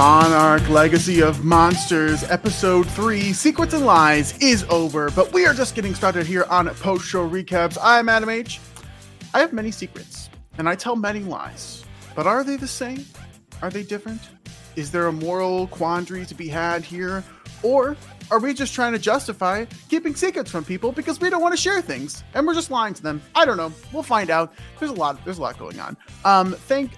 Monarch Legacy of Monsters, Episode 3, Secrets and Lies, is over, but we are just getting started here on Post Show Recaps. I'm Adam H. I have many secrets, and I tell many lies, but are they the same? Are they different? Is there a moral quandary to be had here? Or are we just trying to justify keeping secrets from people because we don't want to share things and we're just lying to them? I don't know. We'll find out. There's a lot. There's a lot going on. Um, thank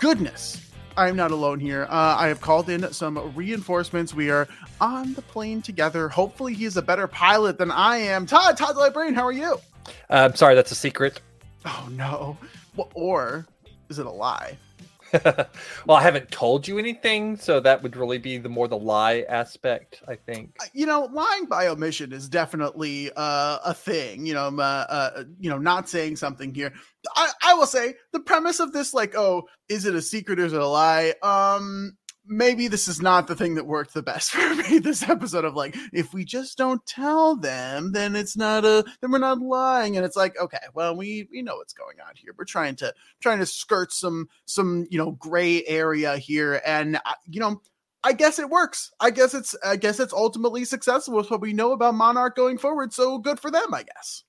goodness I'm not alone here. Uh, I have called in some reinforcements. We are on the plane together. Hopefully, he's a better pilot than I am. Todd, Todd the Librarian, how are you? Uh, I'm sorry, that's a secret. Oh no. Well, or is it a lie? well, I haven't told you anything, so that would really be the more the lie aspect, I think. Uh, You know, lying by omission is definitely uh, a thing. You know, uh, uh, you know, not saying something here. I, I will say the premise of this, like, oh, is it a secret is it a lie? Um, maybe this is not the thing that worked the best for me. This episode of like, if we just don't tell them, then it's not a, then we're not lying. And it's like, okay, well, we we know what's going on here. We're trying to trying to skirt some some you know gray area here, and uh, you know. I guess it works. I guess it's I guess it's ultimately successful with what we know about Monarch going forward. So good for them, I guess.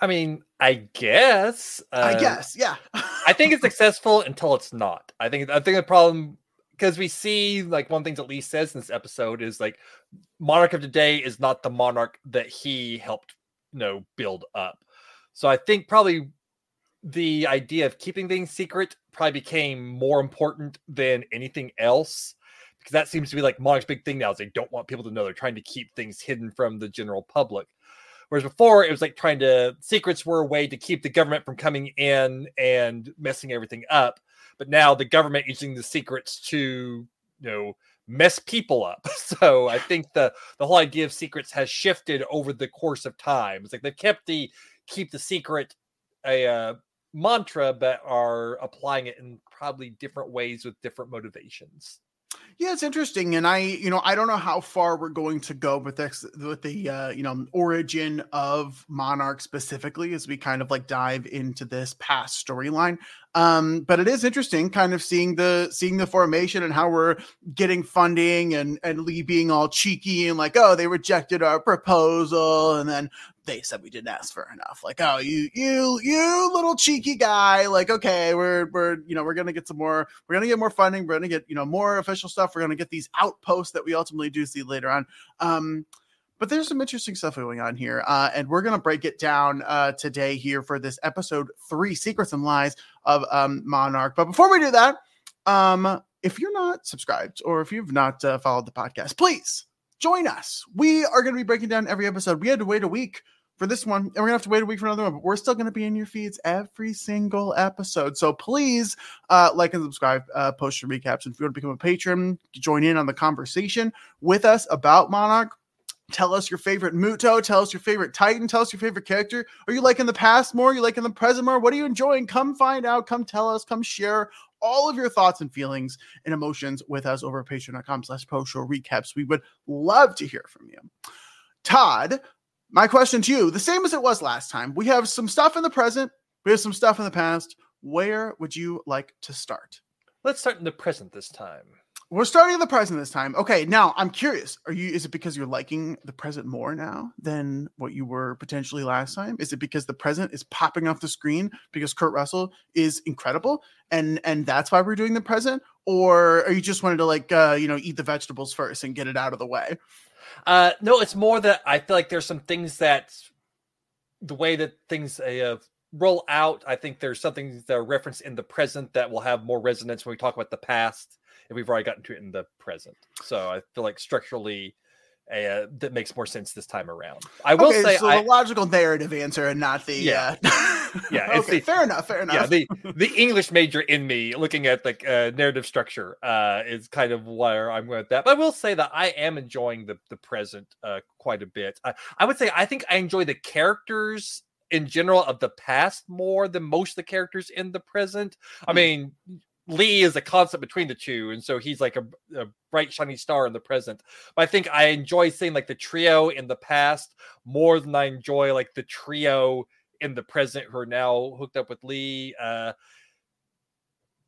I mean, I guess. I uh, guess, yeah. I think it's successful until it's not. I think I think the problem because we see like one thing that Lee says in this episode is like Monarch of today is not the monarch that he helped you know build up. So I think probably the idea of keeping things secret probably became more important than anything else because that seems to be like Monarch's big thing now is they don't want people to know they're trying to keep things hidden from the general public. Whereas before it was like trying to secrets were a way to keep the government from coming in and messing everything up. But now the government using the secrets to, you know, mess people up. So I think the the whole idea of secrets has shifted over the course of time. It's like they've kept the keep the secret a uh, mantra, but are applying it in probably different ways with different motivations. Yeah, it's interesting, and I, you know, I don't know how far we're going to go with this, with the, uh, you know, origin of Monarch specifically, as we kind of like dive into this past storyline. Um, but it is interesting, kind of seeing the seeing the formation and how we're getting funding, and and Lee being all cheeky and like, oh, they rejected our proposal, and then they said we didn't ask for enough. Like, oh, you, you, you little cheeky guy. Like, okay, we're, we're, you know, we're gonna get some more. We're gonna get more funding. We're gonna get, you know, more official stuff. We're gonna get these outposts that we ultimately do see later on. Um, but there's some interesting stuff going on here, uh, and we're gonna break it down uh, today here for this episode three: Secrets and Lies of um, Monarch. But before we do that, um, if you're not subscribed or if you've not uh, followed the podcast, please join us. We are going to be breaking down every episode. We had to wait a week for this one, and we're gonna have to wait a week for another one, but we're still gonna be in your feeds every single episode. So please uh, like and subscribe, uh, post your recaps. And if you want to become a patron, join in on the conversation with us about Monarch. Tell us your favorite Muto. Tell us your favorite Titan. Tell us your favorite character. Are you liking the past more? Are you liking the present more? What are you enjoying? Come find out. Come tell us. Come share all of your thoughts and feelings and emotions with us over at patreon.com slash post show recaps. We would love to hear from you. Todd, my question to you, the same as it was last time. We have some stuff in the present, we have some stuff in the past. Where would you like to start? Let's start in the present this time. We're starting in the present this time. Okay, now I'm curious. Are you is it because you're liking the present more now than what you were potentially last time? Is it because the present is popping off the screen because Kurt Russell is incredible and and that's why we're doing the present? Or are you just wanted to like uh, you know, eat the vegetables first and get it out of the way? Uh, no, it's more that I feel like there's some things that the way that things uh, roll out, I think there's something that are referenced in the present that will have more resonance when we talk about the past, and we've already gotten to it in the present. So I feel like structurally, uh, that makes more sense this time around. I will Okay, say, so I, the logical narrative answer and not the Yeah. uh Yeah, it's okay, the- fair enough, fair enough. yeah, the the English major in me looking at like uh, narrative structure uh, is kind of where I'm with that. But I will say that I am enjoying the the present uh, quite a bit. I, I would say I think I enjoy the characters in general of the past more than most of the characters in the present. I Hmm. mean. Lee is a concept between the two, and so he's like a, a bright, shiny star in the present. But I think I enjoy seeing like the trio in the past more than I enjoy like the trio in the present who are now hooked up with Lee. Uh,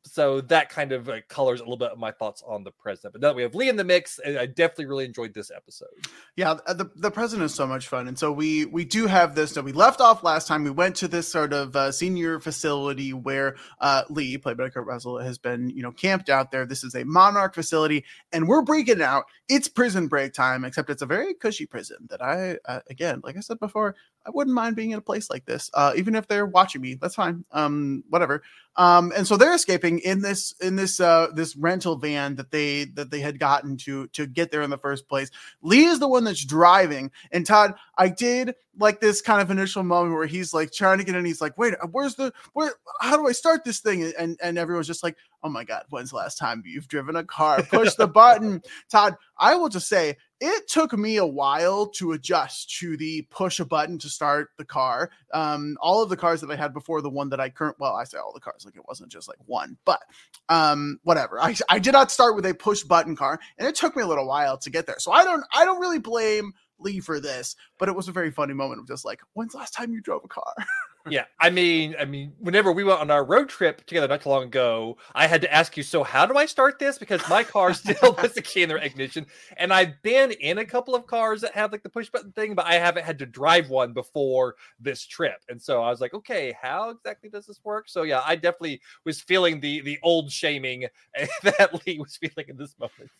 so that kind of uh, colors a little bit of my thoughts on the present. But now that we have Lee in the mix, I definitely really enjoyed this episode. Yeah, the the present is so much fun, and so we we do have this. So we left off last time. We went to this sort of uh, senior facility where uh, Lee, played by Kurt Russell, has been you know camped out there. This is a Monarch facility, and we're breaking out. It's prison break time, except it's a very cushy prison that I uh, again, like I said before, I wouldn't mind being in a place like this, uh, even if they're watching me. That's fine. Um, whatever. Um, and so they're escaping in this in this uh this rental van that they that they had gotten to to get there in the first place. Lee is the one that's driving. And Todd, I did like this kind of initial moment where he's like trying to get in. He's like, wait, where's the where? How do I start this thing? And and everyone's just like, oh my god, when's the last time you've driven a car? Push the button, Todd. I will just say it took me a while to adjust to the push a button to start the car. Um, all of the cars that I had before the one that I current well, I say all the cars like it wasn't just like one, but um, whatever. I I did not start with a push button car, and it took me a little while to get there. So I don't I don't really blame Lee for this, but it was a very funny moment of just like, when's the last time you drove a car? yeah, I mean, I mean, whenever we went on our road trip together not too long ago, I had to ask you, so how do I start this? Because my car still has the key in the ignition, and I've been in a couple of cars that have like the push button thing, but I haven't had to drive one before this trip, and so I was like, okay, how exactly does this work? So yeah, I definitely was feeling the the old shaming that Lee was feeling in this moment.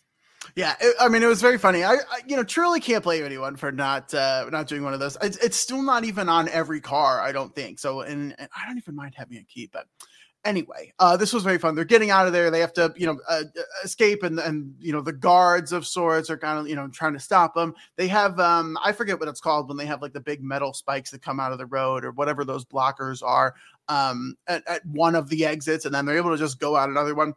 Yeah, it, I mean, it was very funny. I, I, you know, truly can't blame anyone for not uh, not doing one of those. It's, it's still not even on every car, I don't think. So, and, and I don't even mind having a key, but anyway, uh, this was very fun. They're getting out of there. They have to, you know, uh, escape, and and you know, the guards of sorts are kind of, you know, trying to stop them. They have, um, I forget what it's called when they have like the big metal spikes that come out of the road or whatever those blockers are, um, at, at one of the exits, and then they're able to just go out another one.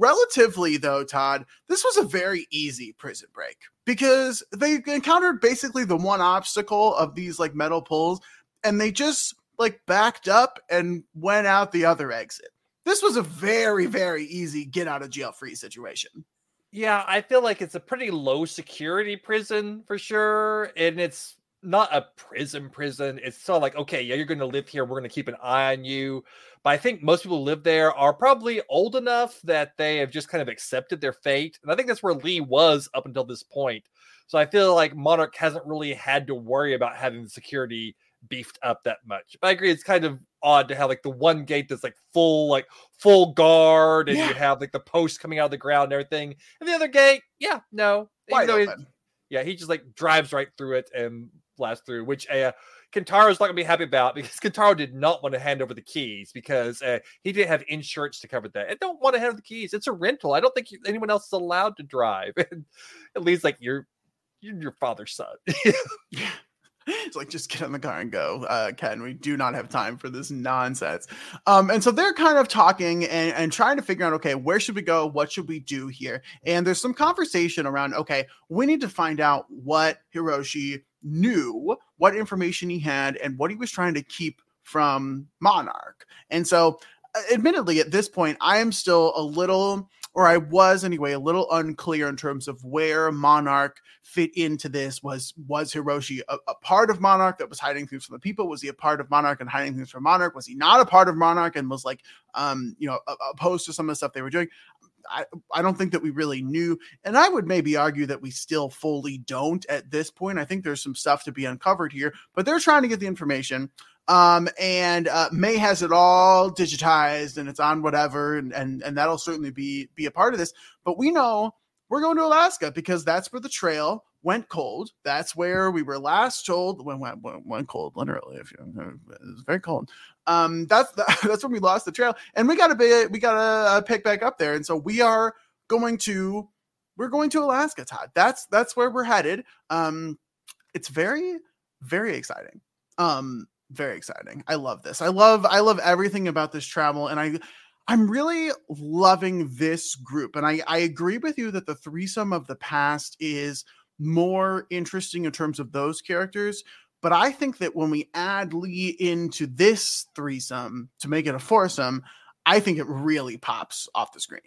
Relatively, though, Todd, this was a very easy prison break because they encountered basically the one obstacle of these like metal poles and they just like backed up and went out the other exit. This was a very, very easy get out of jail free situation. Yeah, I feel like it's a pretty low security prison for sure. And it's not a prison prison. It's sort of like, okay, yeah, you're going to live here. We're going to keep an eye on you. But I think most people who live there are probably old enough that they have just kind of accepted their fate. And I think that's where Lee was up until this point. So I feel like Monarch hasn't really had to worry about having the security beefed up that much. But I agree, it's kind of odd to have like the one gate that's like full, like full guard, and Yeah. you have like the post coming out of the ground and everything. And the other gate, yeah, no. Even Wide open. yeah, he just like drives right through it and blasts through, which uh, Kentaro's not gonna be happy about because Kentaro did not want to hand over the keys because uh, he didn't have insurance to cover that. And don't want to hand over the keys. It's a rental. I don't think anyone else is allowed to drive. And at least like you're you're your father's son. it's like just get in the car and go, uh, Ken. We do not have time for this nonsense. Um, and so they're kind of talking and, and trying to figure out, okay, where should we go? What should we do here? And there's some conversation around, okay, we need to find out what Hiroshi knew, what information he had, and what he was trying to keep from Monarch. And so, uh, admittedly, at this point, I am still a little or I was anyway, a little unclear in terms of where Monarch fit into this. Was was Hiroshi a, a, part of Monarch that was hiding things from the people? Was he a part of Monarch and hiding things from Monarch? Was he not a part of Monarch and was like, um, you know, opposed to some of the stuff they were doing? I, I don't think that we really knew. And I would maybe argue that we still fully don't at this point. I think there's some stuff to be uncovered here, but they're trying to get the information. Um, and uh, May has it all digitized and it's on whatever, and, and and that'll certainly be be a part of this. But we know we're going to Alaska because that's where the trail went cold. That's where we were last told when went went cold, literally. If you, it's very cold. Um, that's the, that's when we lost the trail, and we got to be we got uh, pick back up there, and so we are going to we're going to Alaska, Todd. That's that's where we're headed. Um, it's very very exciting. Um, very exciting. I love this. I love I love everything about this travel and I I'm really loving this group and I I agree with you that the threesome of the past is more interesting in terms of those characters, but I think that when we add Lee into this threesome to make it a foursome, I think it really pops off the screen.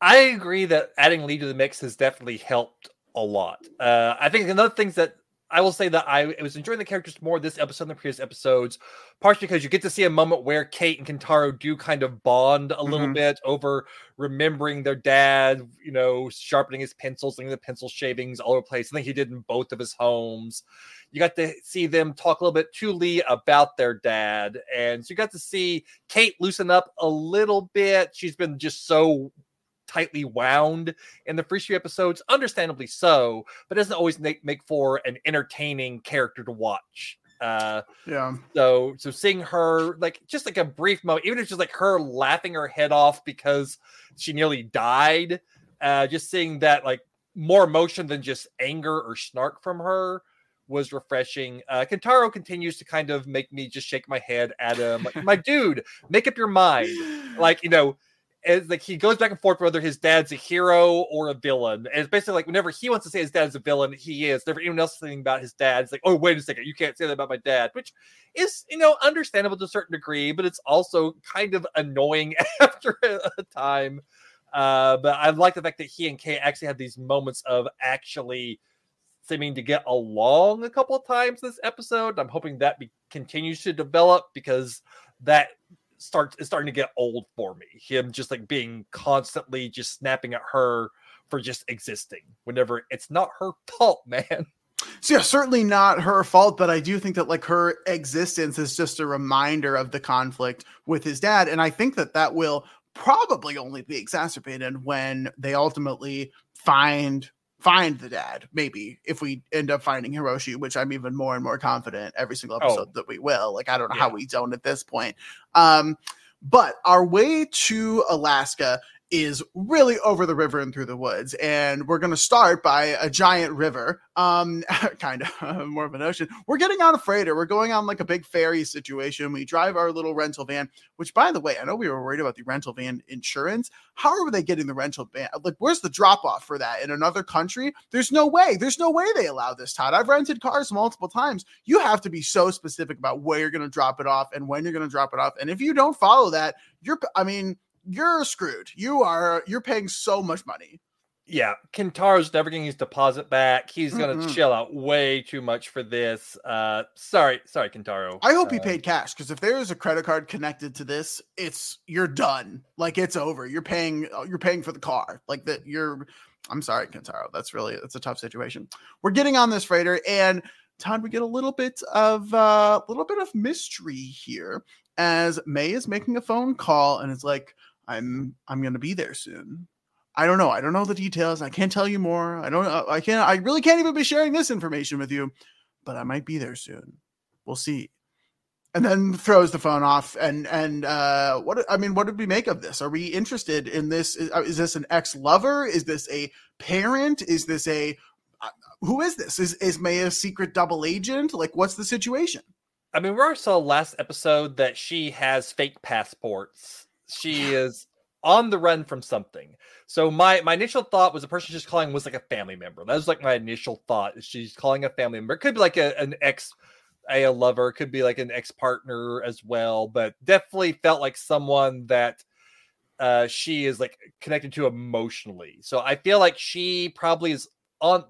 I agree that adding Lee to the mix has definitely helped a lot. Uh, I think another things that I will say that I was enjoying the characters more this episode than the previous episodes, partially because you get to see a moment where Kate and Kentaro do kind of bond a little mm-hmm. bit over remembering their dad, you know, sharpening his pencils, leaving the pencil shavings all over the place. I think he did in both of his homes. You got to see them talk a little bit to Lee about their dad. And so you got to see Kate loosen up a little bit. She's been just so tightly wound in the first few episodes, understandably so, but doesn't always make, make for an entertaining character to watch. Uh, yeah. So, so seeing her like just like a brief moment, even if it's just like her laughing her head off because she nearly died, uh, just seeing that like more emotion than just anger or snark from her was refreshing. Uh, Kentaro continues to kind of make me just shake my head at him, like, my dude, make up your mind. Like, you know, it's like he goes back and forth whether his dad's a hero or a villain. And it's basically like whenever he wants to say his dad's a villain, he is. Never anyone else thinking about his dad. It's like, oh, wait a second, you can't say that about my dad, which is you know understandable to a certain degree, but it's also kind of annoying after a time. Uh, but I like the fact that he and Kay actually had these moments of actually seeming to get along a couple of times this episode. I'm hoping that be- continues to develop because that starts is starting to get old for me. Him just like being constantly just snapping at her for just existing whenever it's not her fault, man. So yeah, certainly not her fault, but I do think that like her existence is just a reminder of the conflict with his dad, and I think that that will probably only be exacerbated when they ultimately find find the dad, maybe if we end up finding Hiroshi, which I'm even more and more confident every single episode oh. that we will. Like I don't know yeah. how we don't at this point. Um, but our way to Alaska is really over the river and through the woods. And we're going to start by a giant river, um, kind of more of an ocean. We're getting on a freighter. We're going on like a big ferry situation. We drive our little rental van, which, by the way, I know we were worried about the rental van insurance. How are they getting the rental van? Like, where's the drop off for that in another country? There's no way. There's no way they allow this, Todd. I've rented cars multiple times. You have to be so specific about where you're going to drop it off and when you're going to drop it off. And if you don't follow that, you're, I mean, you're screwed. You are you're paying so much money. Yeah, Kentaro's never getting his deposit back. He's gonna mm-hmm. chill out way too much for this. Uh sorry, sorry, Kentaro. I hope uh, he paid cash because if there is a credit card connected to this, it's you're done. Like it's over. You're paying uh, you're paying for the car. Like that you're I'm sorry, Kentaro. That's really that's a tough situation. We're getting on this freighter and Todd, we get a little bit of a uh, little bit of mystery here as May is making a phone call and it's like, I'm I'm gonna be there soon. I don't know. I don't know the details. I can't tell you more. I don't. I can't. I really can't even be sharing this information with you, but I might be there soon. We'll see. And then throws the phone off. And and uh, what? I mean, what did we make of this? Are we interested in this? Is, uh, is this an ex lover? Is this a parent? Is this a uh, who is this? Is is May a secret double agent? Like, what's the situation? I mean, we already saw last episode that she has fake passports. She is on the run from something. So my my initial thought was the person she's calling was like a family member. That was like my initial thought. She's calling a family member. It could be like a, an ex a, lover, could be like an ex partner as well, but definitely felt like someone that uh she is like connected to emotionally. So I feel like she probably is on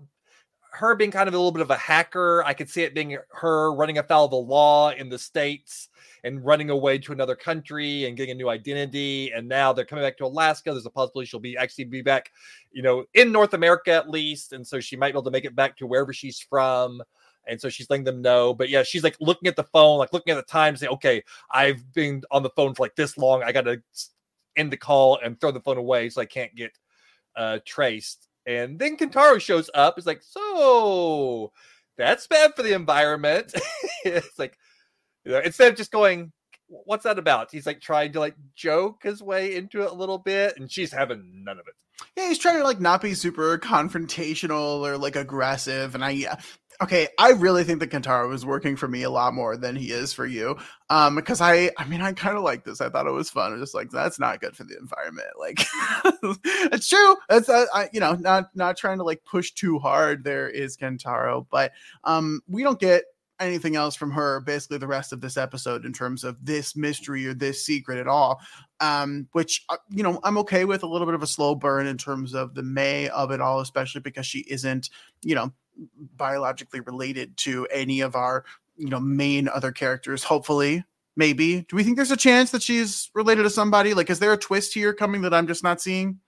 her being kind of a little bit of a hacker. I could see it being her running afoul of the law in the states and running away to another country and getting a new identity. And now they're coming back to Alaska. There's a possibility she'll be actually be back, you know, in North America at least. And so she might be able to make it back to wherever she's from. And so she's letting them know. But yeah, she's like looking at the phone, like looking at the time, saying, okay, I've been on the phone for like this long. I got to end the call and throw the phone away so I can't get uh, traced. And then Kentaro shows up. It's like, so that's bad for the environment. it's like, you know, instead of just going, what's that about? He's like trying to like joke his way into it a little bit, and she's having none of it. Yeah, he's trying to like not be super confrontational or like aggressive. And I, yeah, okay, I really think that Kentaro is working for me a lot more than he is for you. Um, because I, I mean, I kind of like this. I thought it was fun. I'm just like that's not good for the environment. Like, it's true. It's, uh, I, you know, not not trying to like push too hard. There is Kentaro, but um, we don't get anything else from her basically the rest of this episode in terms of this mystery or this secret at all um which uh, you know i'm okay with a little bit of a slow burn in terms of the may of it all especially because she isn't you know biologically related to any of our you know main other characters hopefully maybe do we think there's a chance that she's related to somebody like is there a twist here coming that i'm just not seeing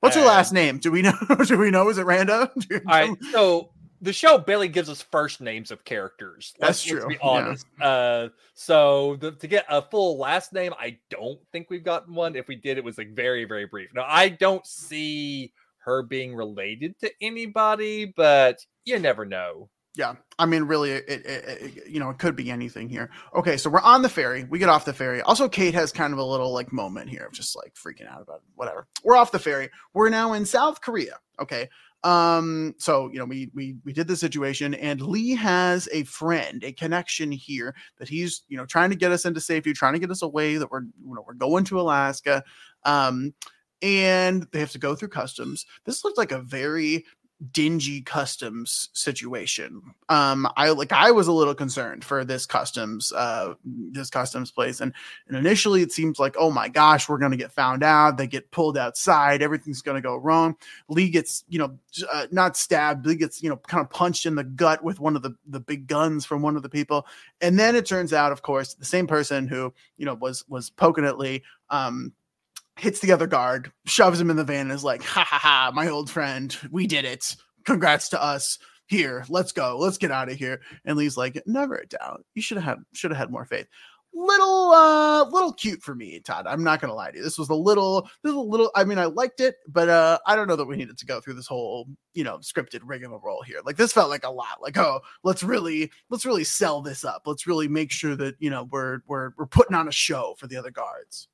what's her Uh, last name do we know do we know is it randa All right, so the show barely gives us first names of characters. That's Let's- let's true, be yeah. honest. Uh, so the, to get a full last name, I don't think we've gotten one. If we did, it was like very, very brief. Now I don't see her being related to anybody, but you never know. Yeah, I mean, really, it, it, it you know it could be anything here. Okay, so we're on the ferry. We get off the ferry. Also, Kate has kind of a little like moment here of just like freaking out about it. whatever. We're off the ferry. We're now in South Korea. Okay, um, so you know we we we did the situation, and Lee has a friend, a connection here that he's you know trying to get us into safety, trying to get us away. That we're you know we're going to Alaska. Um, and they have to go through customs. This looked like a very dingy customs situation. Um, I like I was a little concerned for this customs, uh, this customs place, and and initially it seems like oh my gosh, we're gonna get found out. They get pulled outside, everything's gonna go wrong. Lee gets you know uh, not stabbed, Lee gets you know kind of punched in the gut with one of the the big guns from one of the people, and then it turns out, of course, the same person who you know was was poking at Lee. Um, hits the other guard, shoves him in the van, and is like, ha ha ha, my old friend, we did it. Congrats to us. Here, let's go. Let's get out of here. And Lee's like, never a doubt. You should have had should have had more faith. Little uh little cute for me, Todd. I'm not gonna lie to you. This was a little this was a little I mean I liked it, but uh I don't know that we needed to go through this whole, you know, scripted rigmarole here. Like this felt like a lot. Like, oh, let's really let's really sell this up. Let's really make sure that, you know, we're we're we're putting on a show for the other guards.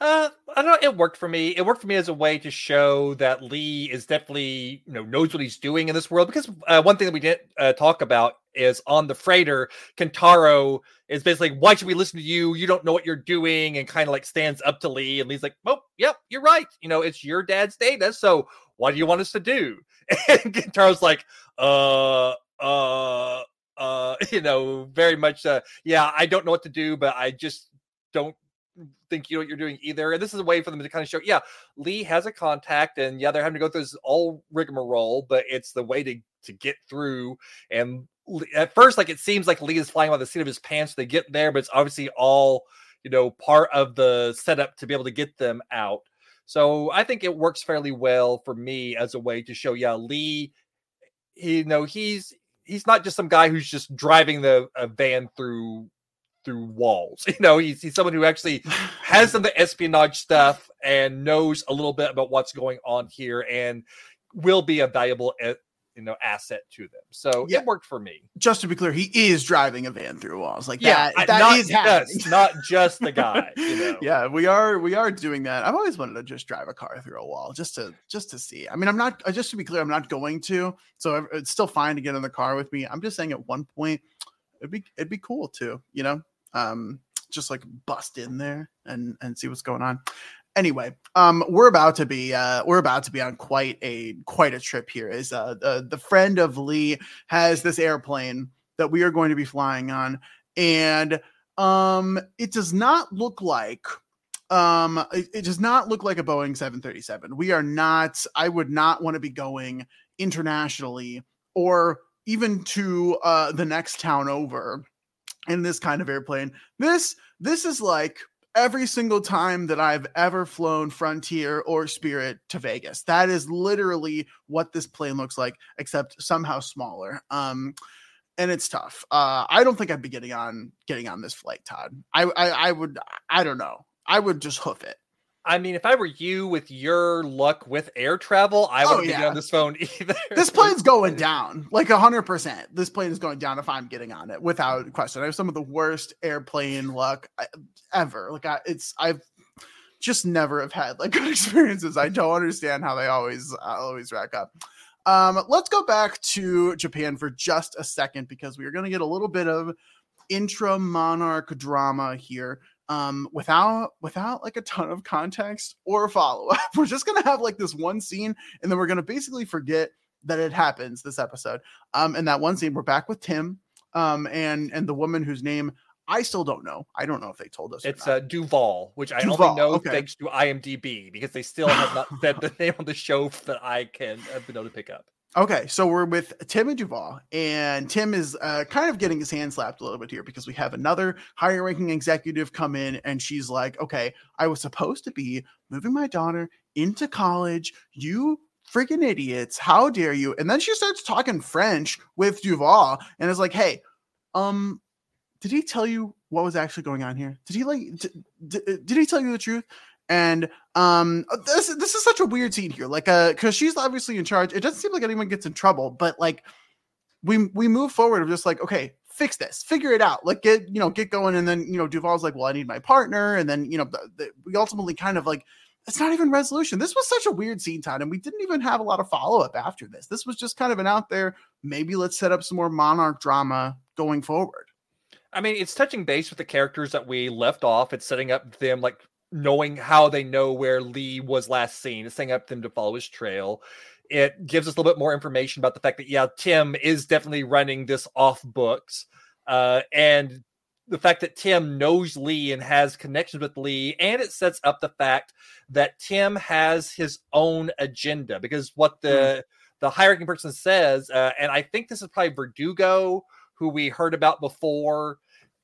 Uh, I don't know. It worked for me. It worked for me as a way to show that Lee is definitely, you know, knows what he's doing in this world. Because uh, one thing that we didn't uh, talk about is on the freighter, Kentaro is basically, why should we listen to you? You don't know what you're doing, and kind of like stands up to Lee, and Lee's like, oh, yep, you're right. You know, it's your dad's data. So what do you want us to do? And Kentaro's like, uh, uh, uh, you know, very much, uh, yeah, I don't know what to do, but I just don't think you know what you're doing either. And this is a way for them to kind of show, yeah, Lee has a contact, and yeah, they're having to go through this all rigmarole, but it's the way to to get through. And at first, like it seems like Lee is flying by the seat of his pants. They get there, but it's obviously all you know part of the setup to be able to get them out. So I think it works fairly well for me as a way to show, yeah, Lee, you know, he's he's not just some guy who's just driving the van through through walls. You know, he's, he's someone who actually has some of the espionage stuff and knows a little bit about what's going on here and will be a valuable e- you know asset to them. So Yeah. it worked for me. Just to be clear, he is driving a van through walls. Like Yeah, that, that not is just, not just the guy. You know. yeah we are we are doing that i've always wanted to just drive a car through a wall just to just to see i mean i'm not uh, just to be clear i'm not going to so it's still fine to get in the car with me i'm just saying at one point it'd be it'd be cool too you know? Um just like bust in there and and see what's going on. Anyway um we're about to be uh we're about to be on quite a quite a trip here is uh the, the friend of lee has this airplane that we are going to be flying on. And um it does not look like um it, it does not look like a boeing 737 we are not i would not want to be going internationally or even to uh the next town over in this kind of airplane this this is like every single time that i've ever flown frontier or spirit to vegas that is literally what this plane looks like except somehow smaller um and it's tough. Uh, I don't think I'd be getting on getting on this flight, Todd. I, I I would I don't know. I would just hoof it. I mean, if I were you with your luck with air travel, I Oh, wouldn't be yeah. on this phone either. This plane's going down like a hundred percent. This plane is going down if I'm getting on it without question. I have some of the worst airplane luck ever. Like I, it's I've just never have had like good experiences. I don't understand how they always uh, always rack up. Um, let's go back to Japan for just a second because we are going to get a little bit of intra monarch drama here um without without like a ton of context or follow up we're just gonna have like this one scene and then we're gonna basically forget that it happens this episode um and that one scene we're back with tim um and and the woman whose name i still don't know i don't know if they told us It's uh, Duval, which I Duval, only know okay. thanks to IMDb because they still have not said the name on the show that I can have been able to pick up. Okay, so we're with Tim and Duval, and Tim is uh, kind of getting his hand slapped a little bit here because we have another higher ranking executive come in, and she's like, Okay, I was supposed to be moving my daughter into college. You freaking idiots. How dare you? And then she starts talking French with Duval and is like, Hey, um, did he tell you what was actually going on here? Did he like, d- d- did he tell you the truth? And um this this is such a weird scene here like uh because she's obviously in charge. It doesn't seem like anyone gets in trouble but like we we move forward. Of just like okay fix this. Figure it out. Like get you know get going. And then you know duval's like well i need my partner. And then you know the, the, we ultimately kind of like it's not even resolution. This was such a weird scene time and we didn't even have a lot of follow-up after this. This was just kind of an out there maybe let's set up some more monarch drama going forward. I mean, it's touching base with the characters that we left off. It's setting up them like knowing how they know where Lee was last seen. It's setting up them to follow his trail. It gives us a little bit more information about the fact that yeah, Tim is definitely running this off books, uh, and the fact that Tim knows Lee and has connections with Lee, and it sets up the fact that Tim has his own agenda because what the the hierarchy person says, uh, and I think this is probably Verdugo, who we heard about before,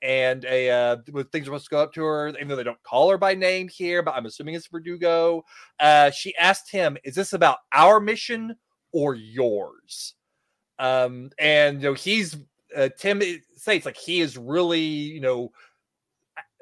and a uh, things are supposed to go up to her, even though they don't call her by name here, but I'm assuming it's Verdugo. Uh, she asked him, "Is this about our mission or yours?" Um, and you know, he's uh, Tim states like he is really, you know,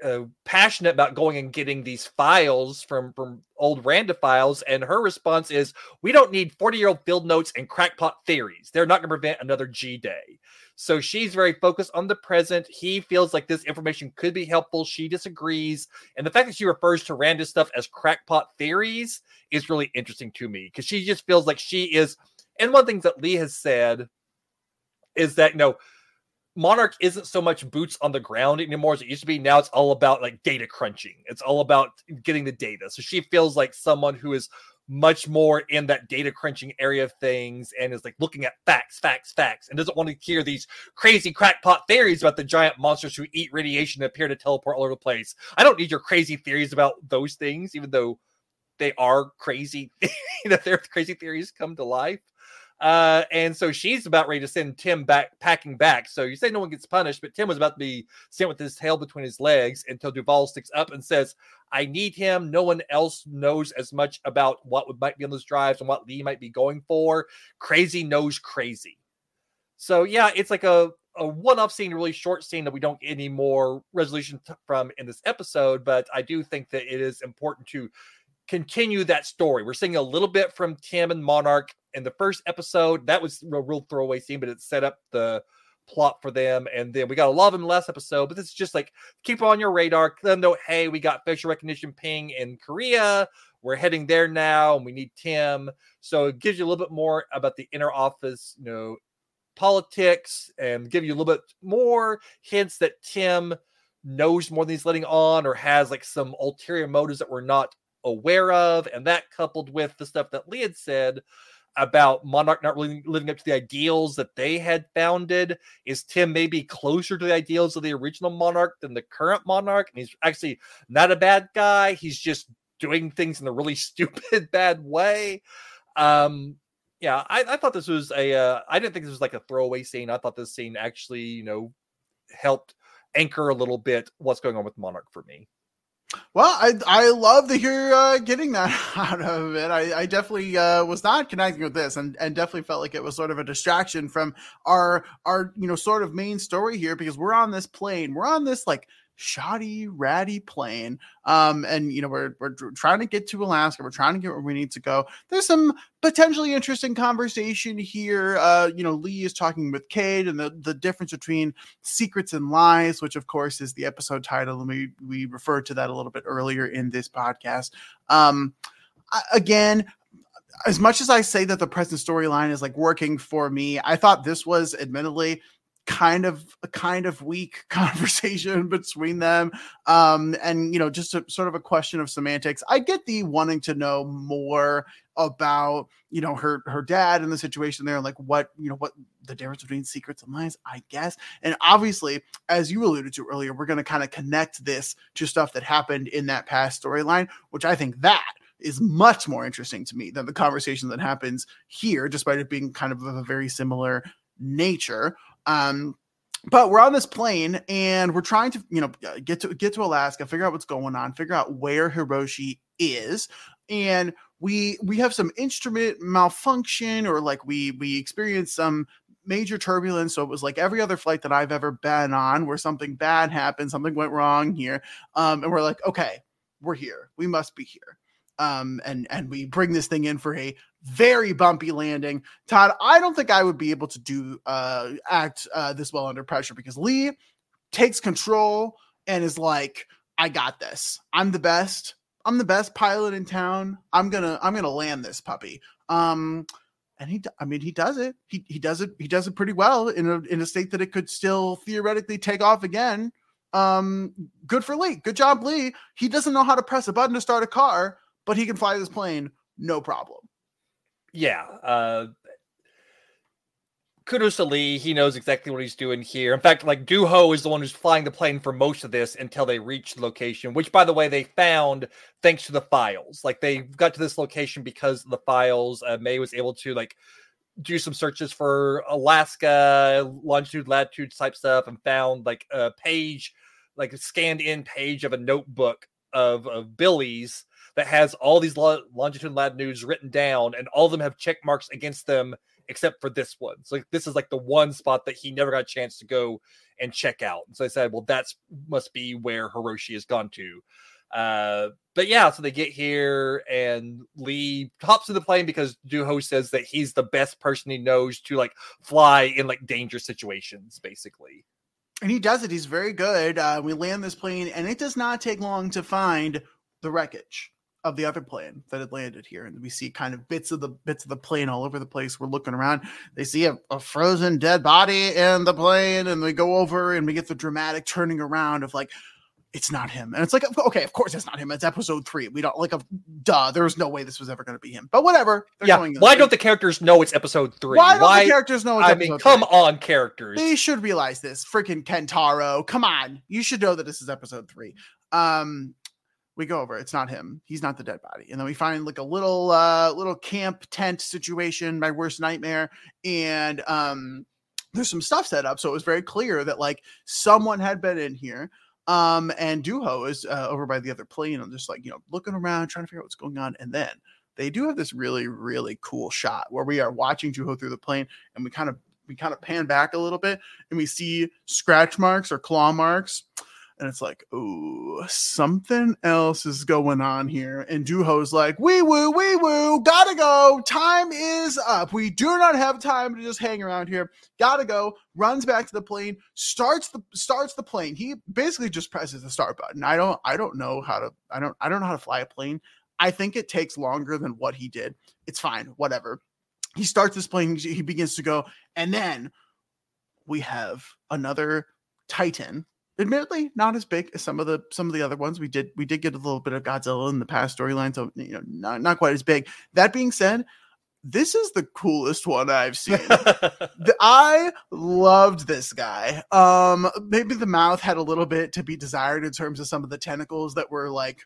uh, passionate about going and getting these files from from old Randa files, and her response is, "We don't need forty year old field notes and crackpot theories. They're not going to prevent another G day." So she's very focused on the present. He feels like this information could be helpful. She disagrees, and the fact that she refers to Randa's stuff as crackpot theories is really interesting to me because she just feels like she is. And one of the things that Lee has said is that you know Monarch isn't so much boots on the ground anymore as it used to be. Now it's all about like data crunching. It's all about getting the data. So she feels like someone who is much more in that data crunching area of things and is like looking at facts, facts, facts, and doesn't want to hear these crazy crackpot theories about the giant monsters who eat radiation and appear to teleport all over the place. I don't need your crazy theories about those things, even though they are crazy. that their crazy theories come to life. Uh, and so she's about ready to send Tim back packing back. So you say no one gets punished, but Tim was about to be sent with his tail between his legs until Duval sticks up and says, I need him. No one else knows as much about what might be on those drives and what Lee might be going for. Crazy knows crazy. So yeah, it's like a, a one-off scene, a really short scene that we don't get any more resolution t- from in this episode. But I do think that it is important to continue that story. We're seeing a little bit from Tim and Monarch in the first episode. That was a real throwaway scene, but it set up the plot for them. And then we got a lot of them last episode, but this is just like keep on your radar. Let them know, hey, we got facial recognition ping in Korea. We're heading there now, and we need Tim. So it gives you a little bit more about the inner office, you know, politics, and give you a little bit more hints that Tim knows more than he's letting on, or has like some ulterior motives that we're not aware of. And that coupled with the stuff that Lee had said about Monarch not really living up to the ideals that they had founded. Is Tim maybe closer to the ideals of the original Monarch than the current Monarch? And he's actually not a bad guy. He's just doing things in a really stupid, bad way. Um, yeah, I, I thought this was a. Uh, I didn't think this was like a throwaway scene. I thought this scene actually, you know, helped anchor a little bit what's going on with Monarch for me. Well, I I love to hear uh, getting that out of it. I, I definitely uh, was not connecting with this, and, and definitely felt like it was sort of a distraction from our our you know sort of main story here because we're on this plane, we're on this like shoddy, ratty plane. Um, and you know, we're we're trying to get to Alaska. We're trying to get where we need to go. There's some potentially interesting conversation here. Uh, you know, Lee is talking with Kate and the the difference between secrets and lies, which of course is the episode title, and we we referred to that a little bit earlier in this podcast. Um, again, as much as I say that the present storyline is like working for me, I thought this was admittedly kind of a kind of weak conversation between them um and you know just a sort of a question of semantics. I get the wanting to know more about you know her her dad and the situation there like what you know what the difference between secrets and lies i guess. And obviously as you alluded to earlier we're going to kind of connect this to stuff that happened in that past storyline which i think that is much more interesting to me than the conversation that happens here despite it being kind of a very similar nature um, but we're on this plane and we're trying to, you know, get to get to Alaska, figure out what's going on, figure out where Hiroshi is, and we we have some instrument malfunction or like we we experience some major turbulence. So it was like every other flight that I've ever been on where something bad happened, something went wrong here, um, and we're like, okay, we're here, we must be here um, and and we bring this thing in for a very bumpy landing. Todd, I don't think I would be able to do uh, act uh, this well under pressure because Lee takes control and is like, "I got this. I'm the best. I'm the best pilot in town. I'm gonna I'm gonna land this puppy." Um, and he, I mean, he does it. He he does it. He does it pretty well in a in a state that it could still theoretically take off again. Um, good for Lee. Good job, Lee. He doesn't know how to press a button to start a car but he can fly this plane no problem. Yeah. Uh, kudos to Lee. He knows exactly what he's doing here. In fact, like Duho is the one who's flying the plane for most of this until they reach the location, which, by the way, they found thanks to the files. Like they got to this location because of the files. Uh, May was able to like do some searches for Alaska longitude, latitude type stuff, and found like a page, like a scanned in page of a notebook of of Billy's that has all these longitude and latitudes written down, and all of them have check marks against them except for this one. So like, this is like the one spot that he never got a chance to go and check out. And so I said, well, that's must be where Hiroshi has gone to. Uh, but yeah, so they get here and Lee hops in the plane because Duho says that he's the best person he knows to like fly in like dangerous situations, basically. And he does it. He's very good. Uh, we land this plane, and it does not take long to find the wreckage of the other plane that had landed here and we see kind of bits of the bits of the plane all over the place. We're looking around. They see a, a, frozen dead body in the plane and we go over and we get the dramatic turning around of like it's not him. And it's like okay of course it's not him. It's episode three. We don't like a duh there's no way this was ever going to be him. But whatever. Yeah. why don't the characters know it's episode three? Why don't the characters know i mean come three? on characters. They should realize this. Freaking kentaro. Come on. You should know that this is episode three. Um we go over it's not him he's not the dead body. And then we find like a little uh little camp tent situation my worst nightmare and um there's some stuff set up so it was very clear that like someone had been in here um and duho is uh, over by the other plane and just like you know looking around trying to figure out what's going on and then they do have this really really cool shot where we are watching duho through the plane and we kind of we kind of pan back a little bit and we see scratch marks or claw marks and it's like, oh, something else is going on here. And Duho's like, wee woo, wee woo, gotta go. Time is up. We do not have time to just hang around here. Gotta go. Runs back to the plane, starts the starts the plane. He basically just presses the start button. I don't I don't know how to I don't I don't know how to fly a plane. I think it takes longer than what he did. It's fine, whatever. He starts this plane, he begins to go, and then we have another Titan admittedly not as big as some of the some of the other ones. We did we did get a little bit of godzilla in the past storyline so you know not, not quite as big. That being said this is the coolest one i've seen. The- i loved this guy. Um maybe the mouth had a little bit to be desired in terms of some of the tentacles that were like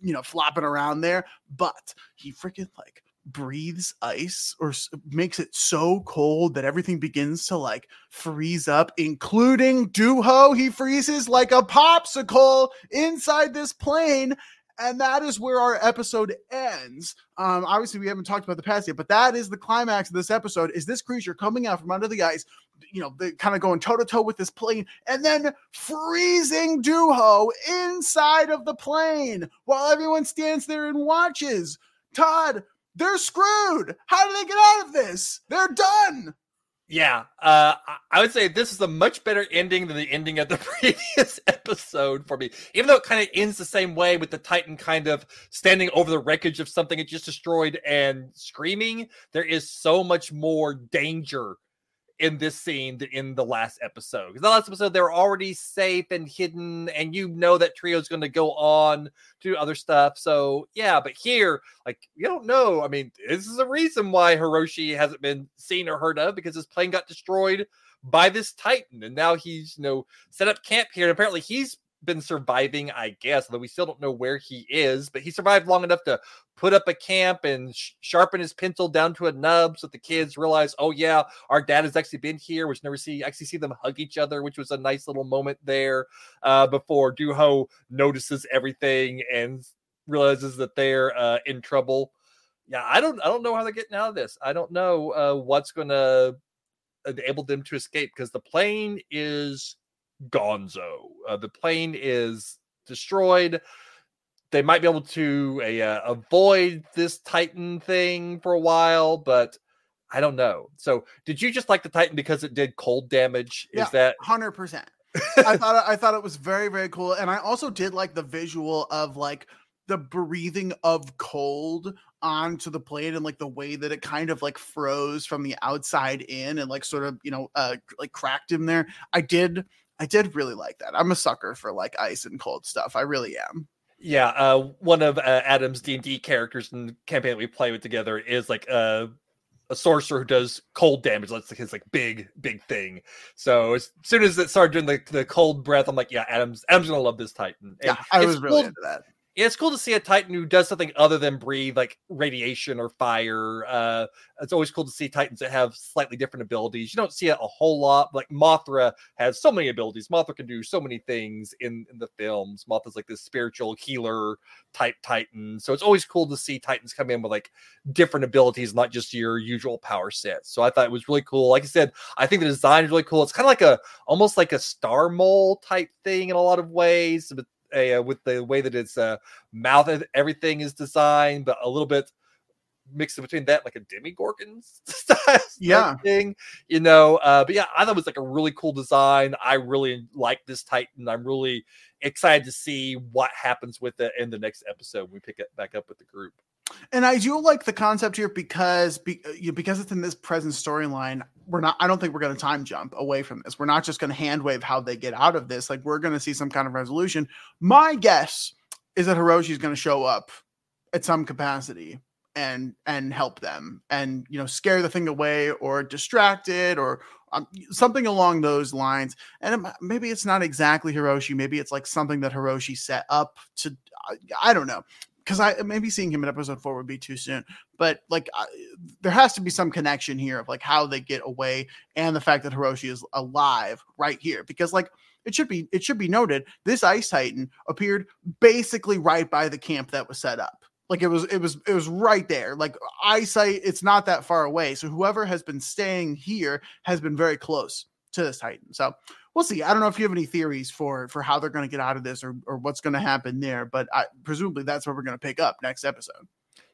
you know flopping around there but he freaking like breathes ice or makes it so cold that everything begins to like freeze up, including Duho. He freezes like a popsicle inside this plane. And that is where our episode ends. Um, obviously, we haven't talked about the past yet, but that is the climax of this episode. Is this creature coming out from under the ice, you know, the, kind of going toe to toe with this plane, and then freezing Duho inside of the plane while everyone stands there and watches. Todd, they're screwed. How do they get out of this? They're done. Yeah, uh, I- would say this is a much better ending than the ending of the previous episode for me. Even though it kind of ends the same way with the Titan kind of standing over the wreckage of something it just destroyed and screaming, there is so much more danger in this scene than in the last episode. Because the last episode, they were already safe and hidden, and you know that trio's going to go on to other stuff. So, yeah, but here, like, you don't know. I mean, this is a reason why Hiroshi hasn't been seen or heard of because his plane got destroyed by this Titan, and now he's, you know, set up camp here. And apparently, he's been surviving, I guess, although we still don't know where he is, but he survived long enough to put up a camp and sh- sharpen his pencil down to a nub so that the kids realize, oh yeah, our dad has actually been here, which never see actually see them hug each other, which was a nice little moment there uh, before Duho notices everything and realizes that they're uh, in trouble. Yeah, I don't I don't know how they're getting out of this. I don't know uh, what's gonna enable them to escape because the plane is gonzo. Uh, the plane is destroyed. They might be able to uh, avoid this Titan thing for a while, but I don't know. So, did you just like the Titan because it did cold damage? Yeah, Is that hundred percent? I thought I thought it was very very cool, and I also did like the visual of like the breathing of cold onto the plate and like the way that it kind of like froze from the outside in and like sort of you know uh like cracked him there. I did I did really like that. I'm a sucker for like ice and cold stuff. I really am. Yeah, uh, one of uh, Adam's D and D characters in the campaign that we play with together is like a a sorcerer who does cold damage. That's like his like big big thing. So as soon as it started doing the, the cold breath, I'm like, yeah, Adam's Adam's gonna love this Titan. And Yeah, I was really cool- into that. It's cool to see a Titan who does something other than breathe, like radiation or fire. Uh, it's always cool to see Titans that have slightly different abilities. You don't see it a whole lot. Like Mothra has so many abilities. Mothra can do so many things in, in the films. Mothra's like this spiritual healer type Titan. So it's always cool to see Titans come in with like different abilities, not just your usual power set. So I thought it was really cool. Like I said, I think the design is really cool. It's kind of like a almost like a star mole type thing in a lot of ways, but uh, with the way that its uh, mouth and everything is designed, but a little bit mixed in between that, like a Demogorgon style Yeah. thing, you know. Uh, but yeah, I thought it was like a really cool design. I really like this Titan. I'm really excited to see what happens with it in the next episode when we pick it back up with the group. And I do like the concept here because be, because it's in this present storyline. We're not. I don't think we're going to time jump away from this. We're not just going to hand wave how they get out of this. Like we're going to see some kind of resolution. My guess is that Hiroshi is going to show up at some capacity and and help them and you know scare the thing away or distract it or um, something along those lines. And it maybe it's not exactly Hiroshi. Maybe it's like something that Hiroshi set up to. I, I don't know because I uh, maybe seeing him in episode four would be too soon. But like, I, there has to be some connection here of like how they get away and the fact that Hiroshi is alive right here. Because like it should be it should be noted this Ice Titan appeared basically right by the camp that was set up. Like it was it was it was right there. Like eyesight, it's not that far away. So whoever has been staying here has been very close to this Titan. So we'll see. I don't know if you have any theories for for how they're going to get out of this or or what's going to happen there, but I, presumably that's what we're going to pick up next episode.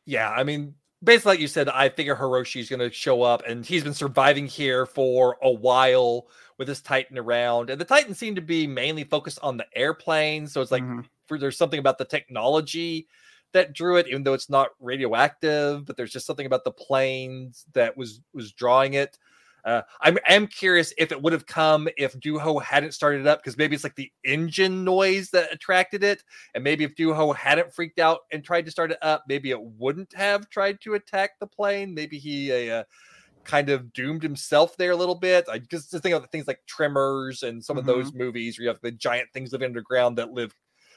Yeah, I mean, basically, like you said, I figure Hiroshi's going to show up, and he's been surviving here for a while with this Titan around, and the Titans seem to be mainly focused on the airplane. So it's like Mhm. for, there's something about the technology that drew it, even though it's not radioactive. But there's just something about the planes that was was drawing it. Uh, I'm am curious if it would have come if Duho hadn't started it up because maybe it's like the engine noise that attracted it, and maybe if Duho hadn't freaked out and tried to start it up, maybe it wouldn't have tried to attack the plane. Maybe he uh, kind of doomed himself there a little bit. I just, just think of things like Tremors and some of those movies where you have the giant things living underground that live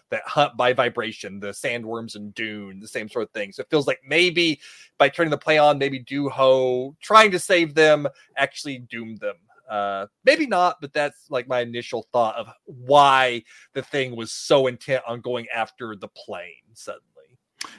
that hunt by vibration, the sandworms and Dune, the same sort of thing. So it feels like maybe by turning the play on, maybe Duho trying to save them actually doomed them. Uh, maybe not, but that's like my initial thought of why the thing was so intent on going after the plane suddenly.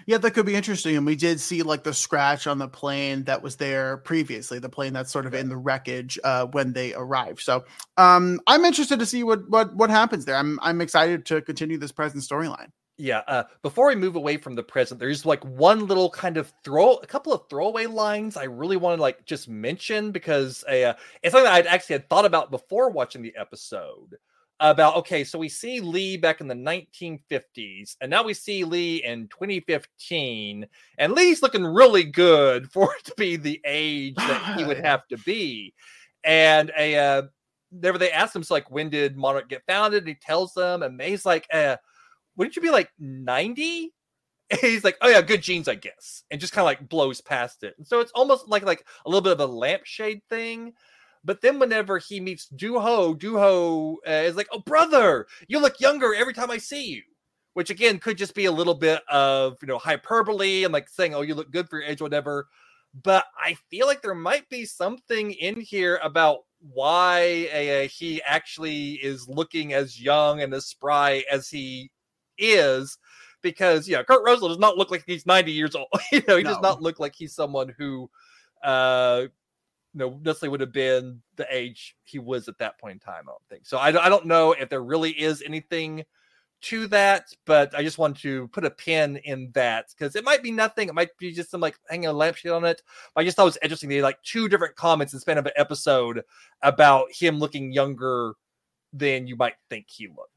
Yeah, that could be interesting. And we did see like the scratch on the plane that was there previously, the plane that's sort of in the wreckage uh, when they arrived. So um, I'm interested to see what what what happens there. I'm I'm excited to continue this present storyline. Yeah. Uh, before we move away from the present, there's like one little kind of throw, a couple of throwaway lines I really want to like just mention because uh, it's something I'd actually had thought about before watching the episode. About okay, so we see Lee back in the 1950s, and now we see Lee in 2015, and Lee's looking really good for it to be the age that he would have to be. And a uh, whenever they ask him, so like, when did Monarch get founded? He tells them, and May's like, uh, wouldn't you be like 90? He's like, oh yeah, good genes, I guess, and just kind of like blows past it. And so it's almost like like a little bit of a lampshade thing. But then whenever he meets Duho, Duho uh, is like, oh brother, you look younger every time I see you. Which again could just be a little bit of you know hyperbole and like saying, oh, you look good for your age, whatever. But I feel like there might be something in here about why uh, he actually is looking as young and as spry as he is because yeah, Kurt Russell does not look like he's 90 years old. you know, he does not look like he's someone who uh you know necessarily would have been the age he was at that point in time. I don't think so. I, don't- I don't know if there really is anything to that, but I just want to put a pin in that because it might be nothing. It might be just some like hanging a lampshade on it. But I just thought it was interesting. They had like two different comments in the span of an episode about him looking younger than you might think he looked.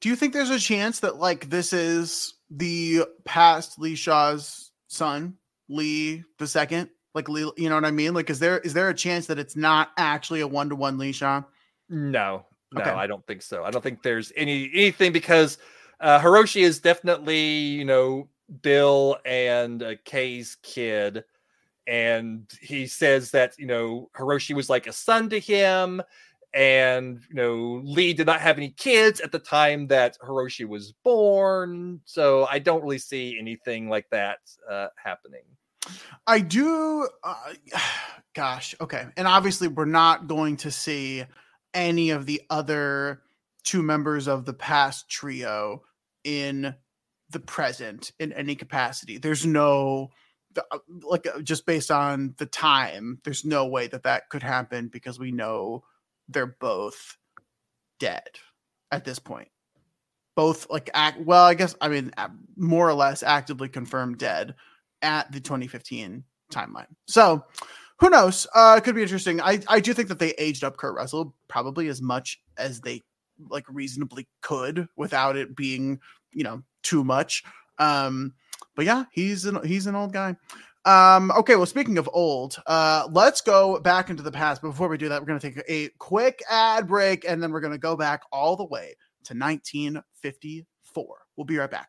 Do you think there's a chance that like this is the past Lee Shaw's son, Lee the second? Like you know what I mean? Like, is there is there a chance that it's not actually a one to one Lee Shaw? No, no, Okay. I don't think so. I don't think there's any anything because uh, Hiroshi is definitely you know Bill and uh, Kay's kid, and he says that you know Hiroshi was like a son to him, and you know Lee did not have any kids at the time that Hiroshi was born, so I don't really see anything like that uh, happening. I do. Uh, gosh, okay. And obviously, we're not going to see any of the other two members of the past trio in the present in any capacity. There's no, uh, like, uh, just based on the time, there's no way that that could happen because we know they're both dead at this point. Both, like, act well, I guess, I mean, more or less actively confirmed dead at the 2015 timeline. So who knows? Uh, it could be interesting. I, I do think that they aged up Kurt Russell probably as much as they like reasonably could without it being, you know, too much. Um, but yeah, he's an he's an old guy. Um, okay, well, speaking of old, uh, let's go back into the past. But before we do that, we're gonna take a quick ad break and then we're gonna go back all the way to 1954. We'll be right back.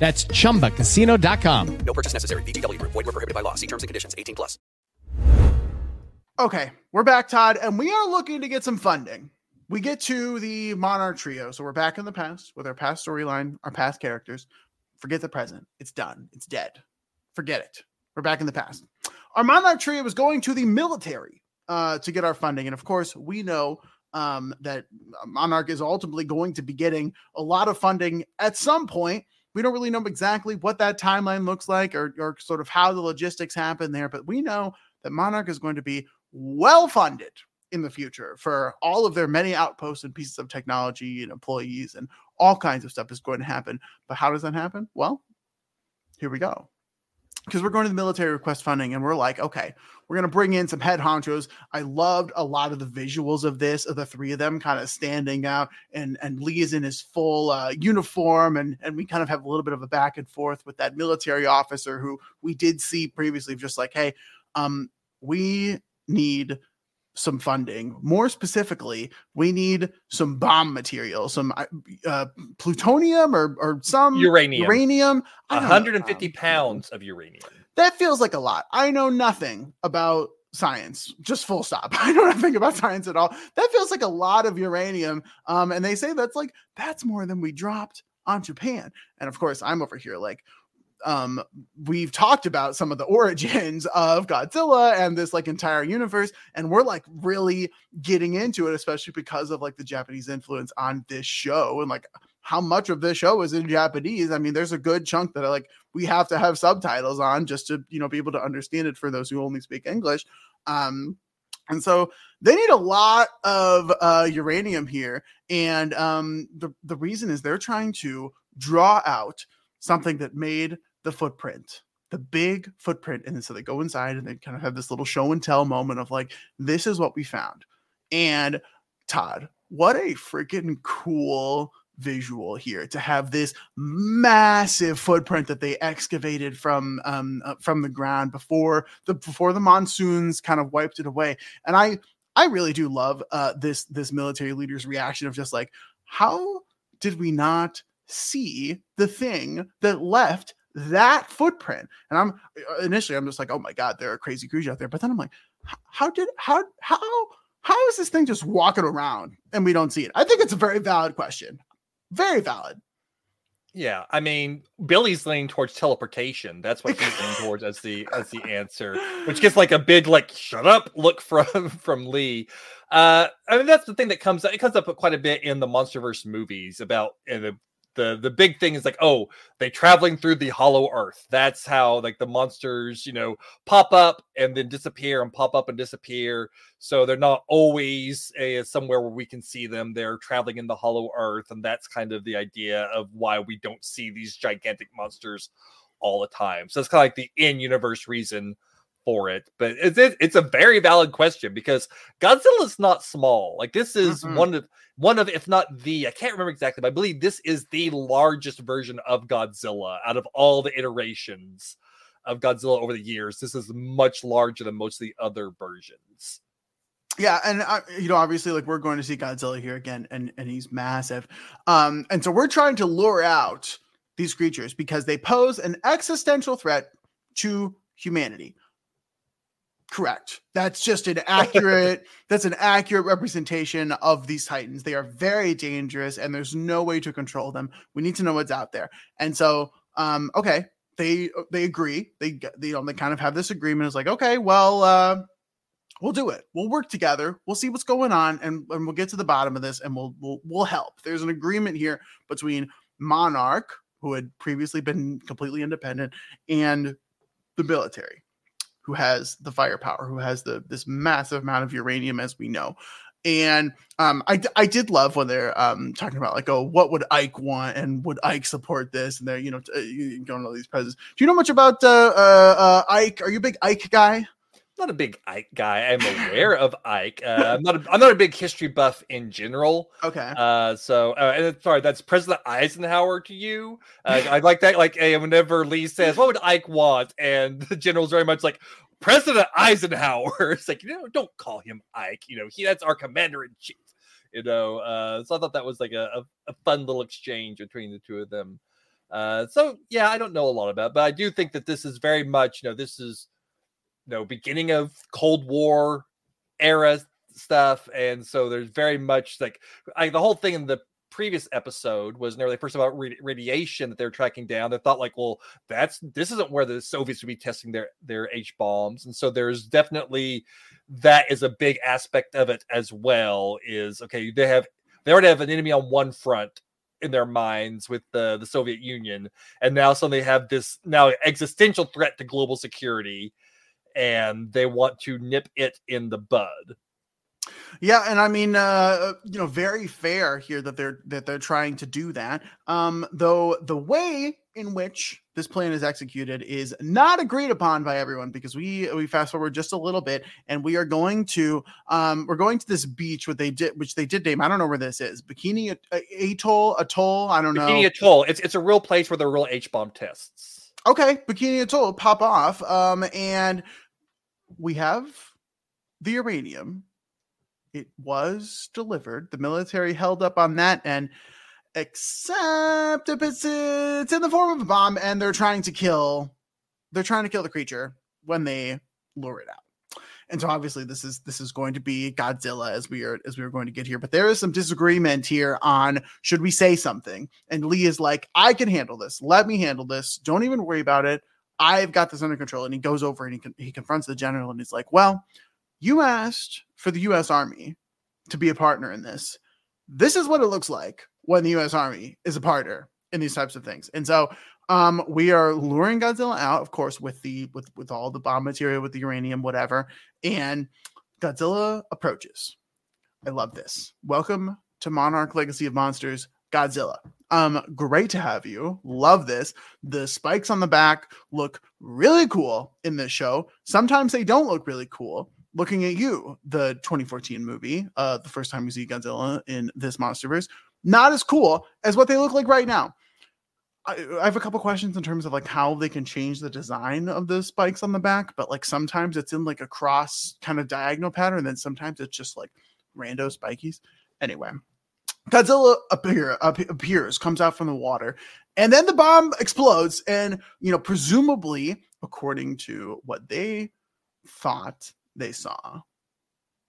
That's chumbacasino.com. No purchase necessary. VGW Group. Void were prohibited by law. See terms and conditions. 18 plus. Okay, we're back, Todd, and we are looking to get some funding. We get to the Monarch trio, so we're back in the past with our past storyline, our past characters. Forget the present. It's done. It's dead. Forget it. We're back in the past. Our Monarch trio was going to the military uh, to get our funding, and of course, we know um, that Monarch is ultimately going to be getting a lot of funding at some point. We don't really know exactly what that timeline looks like or, or sort of how the logistics happen there, but we know that Monarch is going to be well funded in the future for all of their many outposts and pieces of technology and employees and all kinds of stuff is going to happen. But how does that happen? Well, here we go. Because we're going to the military request funding and we're like, okay, we're going to bring in some head honchos. I loved a lot of the visuals of this, of the three of them kind of standing out, and and Lee is in his full uh, uniform, and and we kind of have a little bit of a back and forth with that military officer who we did see previously, just like, hey, um, we need some funding. More specifically, we need some bomb material, some uh, plutonium or or some uranium. Uranium. 150 know. pounds of uranium. That feels like a lot. I know nothing about science just full stop i don't think about science at all that feels like a lot of uranium um and they say that's like that's more than we dropped on japan and of course i'm over here like um we've talked about some of the origins of Godzilla and this like entire universe and we're like really getting into it especially because of like the Japanese influence on this show and like how much of this show is in Japanese. I mean there's a good chunk that like we have to have subtitles on just to you know be able to understand it for those who only speak English. Um and so they need a lot of uh, uranium here and um the the reason is they're trying to draw out something that made the footprint the big footprint and so they go inside and they kind of have this little show and tell moment of like this is what we found. And todd what a freaking cool visual here to have this massive footprint that they excavated from um uh, from the ground before the before the monsoons kind of wiped it away. And i i really do love uh this this military leader's reaction of just like how did we not see the thing that left that footprint. And I'm uh, initially I'm just like, oh my god, there are crazy creatures out there. But then I'm like, how did how how how is this thing just walking around and we don't see it? I think it's a very valid question. Very valid. Yeah, I mean, Billy's leaning towards teleportation. That's what he's leaning towards as the as the answer, which gets like a big like "shut up" look from from Lee. Uh, I mean, that's the thing that comes up, it comes up quite a bit in the MonsterVerse movies about in the the the big thing is like oh they traveling through the hollow earth. That's how like the monsters you know pop up and then disappear and pop up and disappear. So they're not always uh, somewhere where we can see them. They're traveling in the hollow earth and that's kind of the idea of why we don't see these gigantic monsters all the time. So it's kind of like the in-universe reason for it but it's it's a very valid question because godzilla's not small like this is Mhm. one of one of if not the i can't remember exactly but i believe this is the largest version of godzilla out of all the iterations of godzilla over the years this is much larger than most of the other versions Yeah, and uh, you know, obviously, like we're going to see Godzilla here again, and and he's massive, um, and so we're trying to lure out these creatures because they pose an existential threat to humanity. Correct. That's just an accurate. that's an accurate representation of these titans. They are very dangerous, and there's no way to control them. We need to know what's out there, and so, um, okay, they they agree. They they, you know they kind of have this agreement. It's like, okay, well, uh, we'll do it. We'll work together. We'll see what's going on, and, and we'll get to the bottom of this, and we'll we'll we'll help. There's an agreement here between Monarch, who had previously been completely independent, and the military, who has the firepower, who has the this massive amount of uranium, as we know. And um, I, I did love when they're um, talking about like, oh, what would Ike want, and would Ike support this? And they're you know t- uh, going to all these presidents. Do you know much about uh, uh, uh, Ike? Are you a big Ike guy? Not a big Ike guy. I'm aware of Ike. Uh, I'm not. A, I'm not a big history buff in general. Okay. Uh, so, uh, and sorry, that's President Eisenhower to you. Uh, I like that. Like, eh, whenever Lee says, "What would Ike want?" and the general's very much like President Eisenhower. It's like you know, don't call him Ike. You know, he that's our commander in chief. You know, uh, so I thought that was like a, a, fun little exchange between the two of them. Uh, so yeah, I don't know a lot about, it, but I do think that this is very much, you know, this is you know beginning of cold war era stuff and so there's very much like I, the whole thing in the previous episode was they first about radi- radiation that they're tracking down. They thought like well that's this isn't where the soviets would be testing their their h bombs and so there's definitely that is a big aspect of it as well is okay they have they already have an enemy on one front in their minds with the the soviet union and now suddenly have this now existential threat to global security and they want to nip it in the bud. Yeah, and I mean, uh, you know, very fair here that they're that they're trying to do that. Um, though the way in which this plan is executed is not agreed upon by everyone because we we fast forward just a little bit and we are going to um we're going to this beach what they did which they did name I don't know where this is Bikini Atoll Atoll I don't know Bikini Atoll. It's it's a real place where the real H bomb tests. okay bikini atoll pop off um and we have the uranium. It was delivered. The military held up on that and except if it's it's in the form of a bomb and they're trying to kill they're trying to kill the creature when they lure it out. And so obviously this is this is going to be godzilla as we are as we are going to get here but there is some disagreement here on should we say something? And lee is like i can handle this. Let me handle this. Don't even worry about it i've got this under control and he goes over and he, con- he confronts the general and he's like well you asked for the us army to be a partner in this this is what it looks like when the US Army is a partner in these types of things. And so um we are luring Godzilla out, of course, with the with with all the bomb material, with the uranium, whatever. And Godzilla approaches. I love this. Welcome to Monarch Legacy of Monsters, Godzilla. Um, great to have you. Love this. The spikes on the back look really cool in this show. Sometimes they don't look really cool looking at you, the 2014 movie, uh, the first time we see Godzilla in this MonsterVerse, not as cool as what they look like right now. I, I have a couple questions in terms of like how they can change the design of the spikes on the back, but like sometimes it's in like a cross kind of diagonal pattern, then sometimes it's just like rando spikies. Anyway, Godzilla appear, ap- appears, comes out from the water, and then the bomb explodes. And you know, presumably, according to what they thought they saw,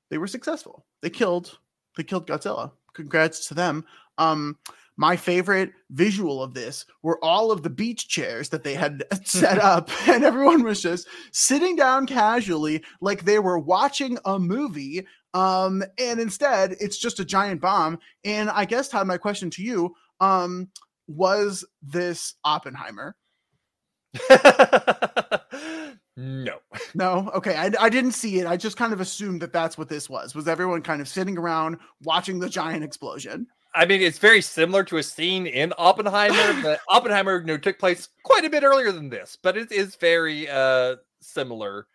they were successful. They killed they killed Godzilla. Congrats to them. Um my favorite visual of this were all of the beach chairs that they had set up and everyone was just sitting down casually like they were watching a movie um and instead it's just a giant bomb and I guess Todd my question to you um was this Oppenheimer? no. No. Okay. I, I didn't see it. I just kind of assumed that that's what this was. Was everyone kind of sitting around watching the giant explosion? I mean, it's very similar to a scene in Oppenheimer, but Oppenheimer you know, took place quite a bit earlier than this, but it is very uh, similar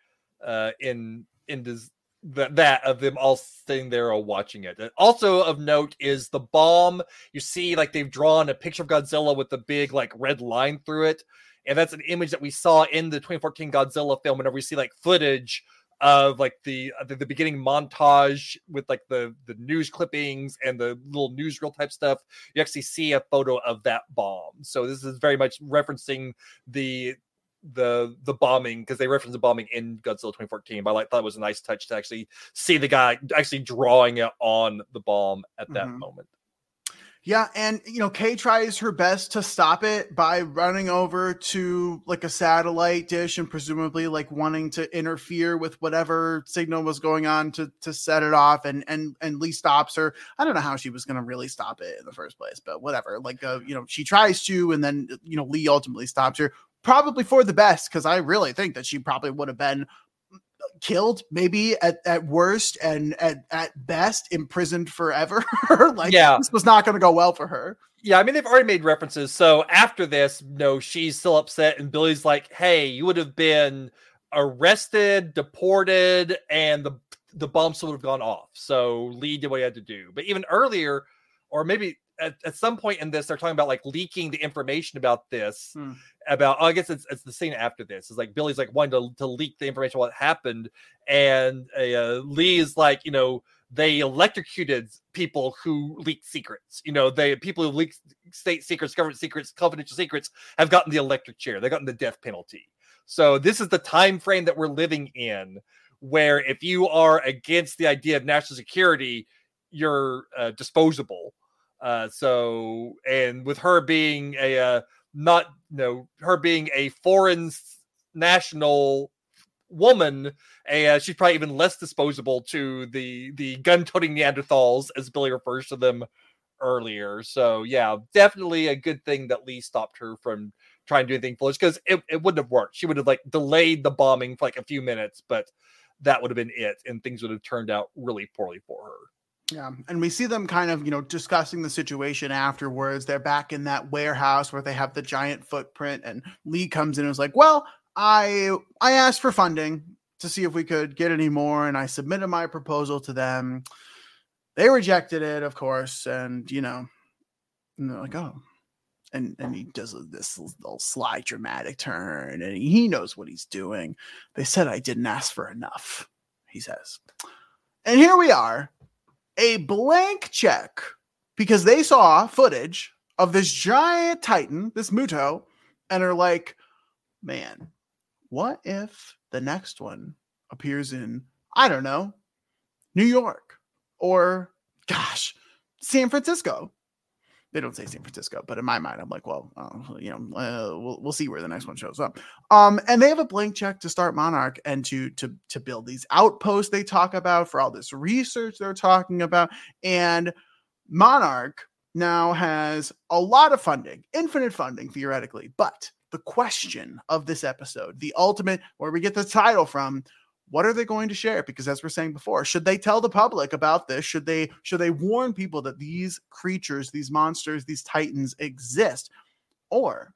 uh, in in this, that that of them all sitting there or watching it. Also of note is the bomb. You see, like they've drawn a picture of Godzilla with the big like red line through it, and that's an image that we saw in the 2014 Godzilla film. Whenever we see like footage of like the, uh, the the beginning montage with like the the news clippings and the little newsreel type stuff you actually see a photo of that bomb so this is very much referencing the the the bombing because they referenced the bombing in Godzilla 2014 but I like thought it was a nice touch to actually see the guy actually drawing it on the bomb at that Mhm. moment Yeah, and you know, Kay tries her best to stop it by running over to like a satellite dish and presumably like wanting to interfere with whatever signal was going on to to set it off and and and Lee stops her. I don't know how she was going to really stop it in the first place, but whatever. Like uh, you know, she tries to and then you know, Lee ultimately stops her probably for the best cuz I really think that she probably would have been killed maybe at, at worst and at, at best imprisoned forever like Yeah. this was not going to go well for her Yeah, I mean they've already made references. So after this, no, she's still upset, and Billy's like, "Hey, you would have been arrested, deported, and the the bomb still would have gone off." So Lee did what he had to do. But even earlier, or maybe at, at some point in this, they're talking about like leaking the information about this. Hmm. About, oh, I guess it's, it's the scene after this. It's like Billy's like wanting to, to leak the information what happened, and uh, Lee is like, you know, they electrocuted people who leaked secrets. You know, they people who leak state secrets, government secrets, confidential secrets have gotten the electric chair. They've gotten the death penalty. So this is the time frame that we're living in, where if you are against the idea of national security, you're uh, disposable. Uh, so, and with her being a uh, not, you know, her being a foreign national woman, uh, she's probably even less disposable to the the gun-toting Neanderthals, as Billy refers to them earlier. So, yeah, definitely a good thing that Lee stopped her from trying to do anything foolish because it, it wouldn't have worked. She would have like delayed the bombing for like a few minutes, but that would have been it, and things would have turned out really poorly for her. Yeah, and we see them kind of, you know, discussing the situation afterwards. They're back in that warehouse where they have the giant footprint, and Lee comes in and is like, "Well, I I asked for funding to see if we could get any more, and I submitted my proposal to them. They rejected it, of course, and you know, and they're like, oh." And, and he does this little sly dramatic turn and he knows what he's doing. They said I didn't ask for enough, he says. And here we are, a blank check because they saw footage of this giant titan, this Muto, and are like, man, what if the next one appears in, I don't know, New York or, gosh, San Francisco? They don't say San Francisco, but in my mind, I'm like, well, uh, you know, uh, we'll, we'll see where the next one shows up. Um, and they have a blank check to start Monarch and to to to build these outposts they talk about for all this research they're talking about. And Monarch now has a lot of funding, infinite funding theoretically. But the question of this episode, the ultimate, where we get the title from, what are they going to share? Because as we're saying before should they tell the public about this? Should they should they warn people that these creatures these monsters these titans exist? Or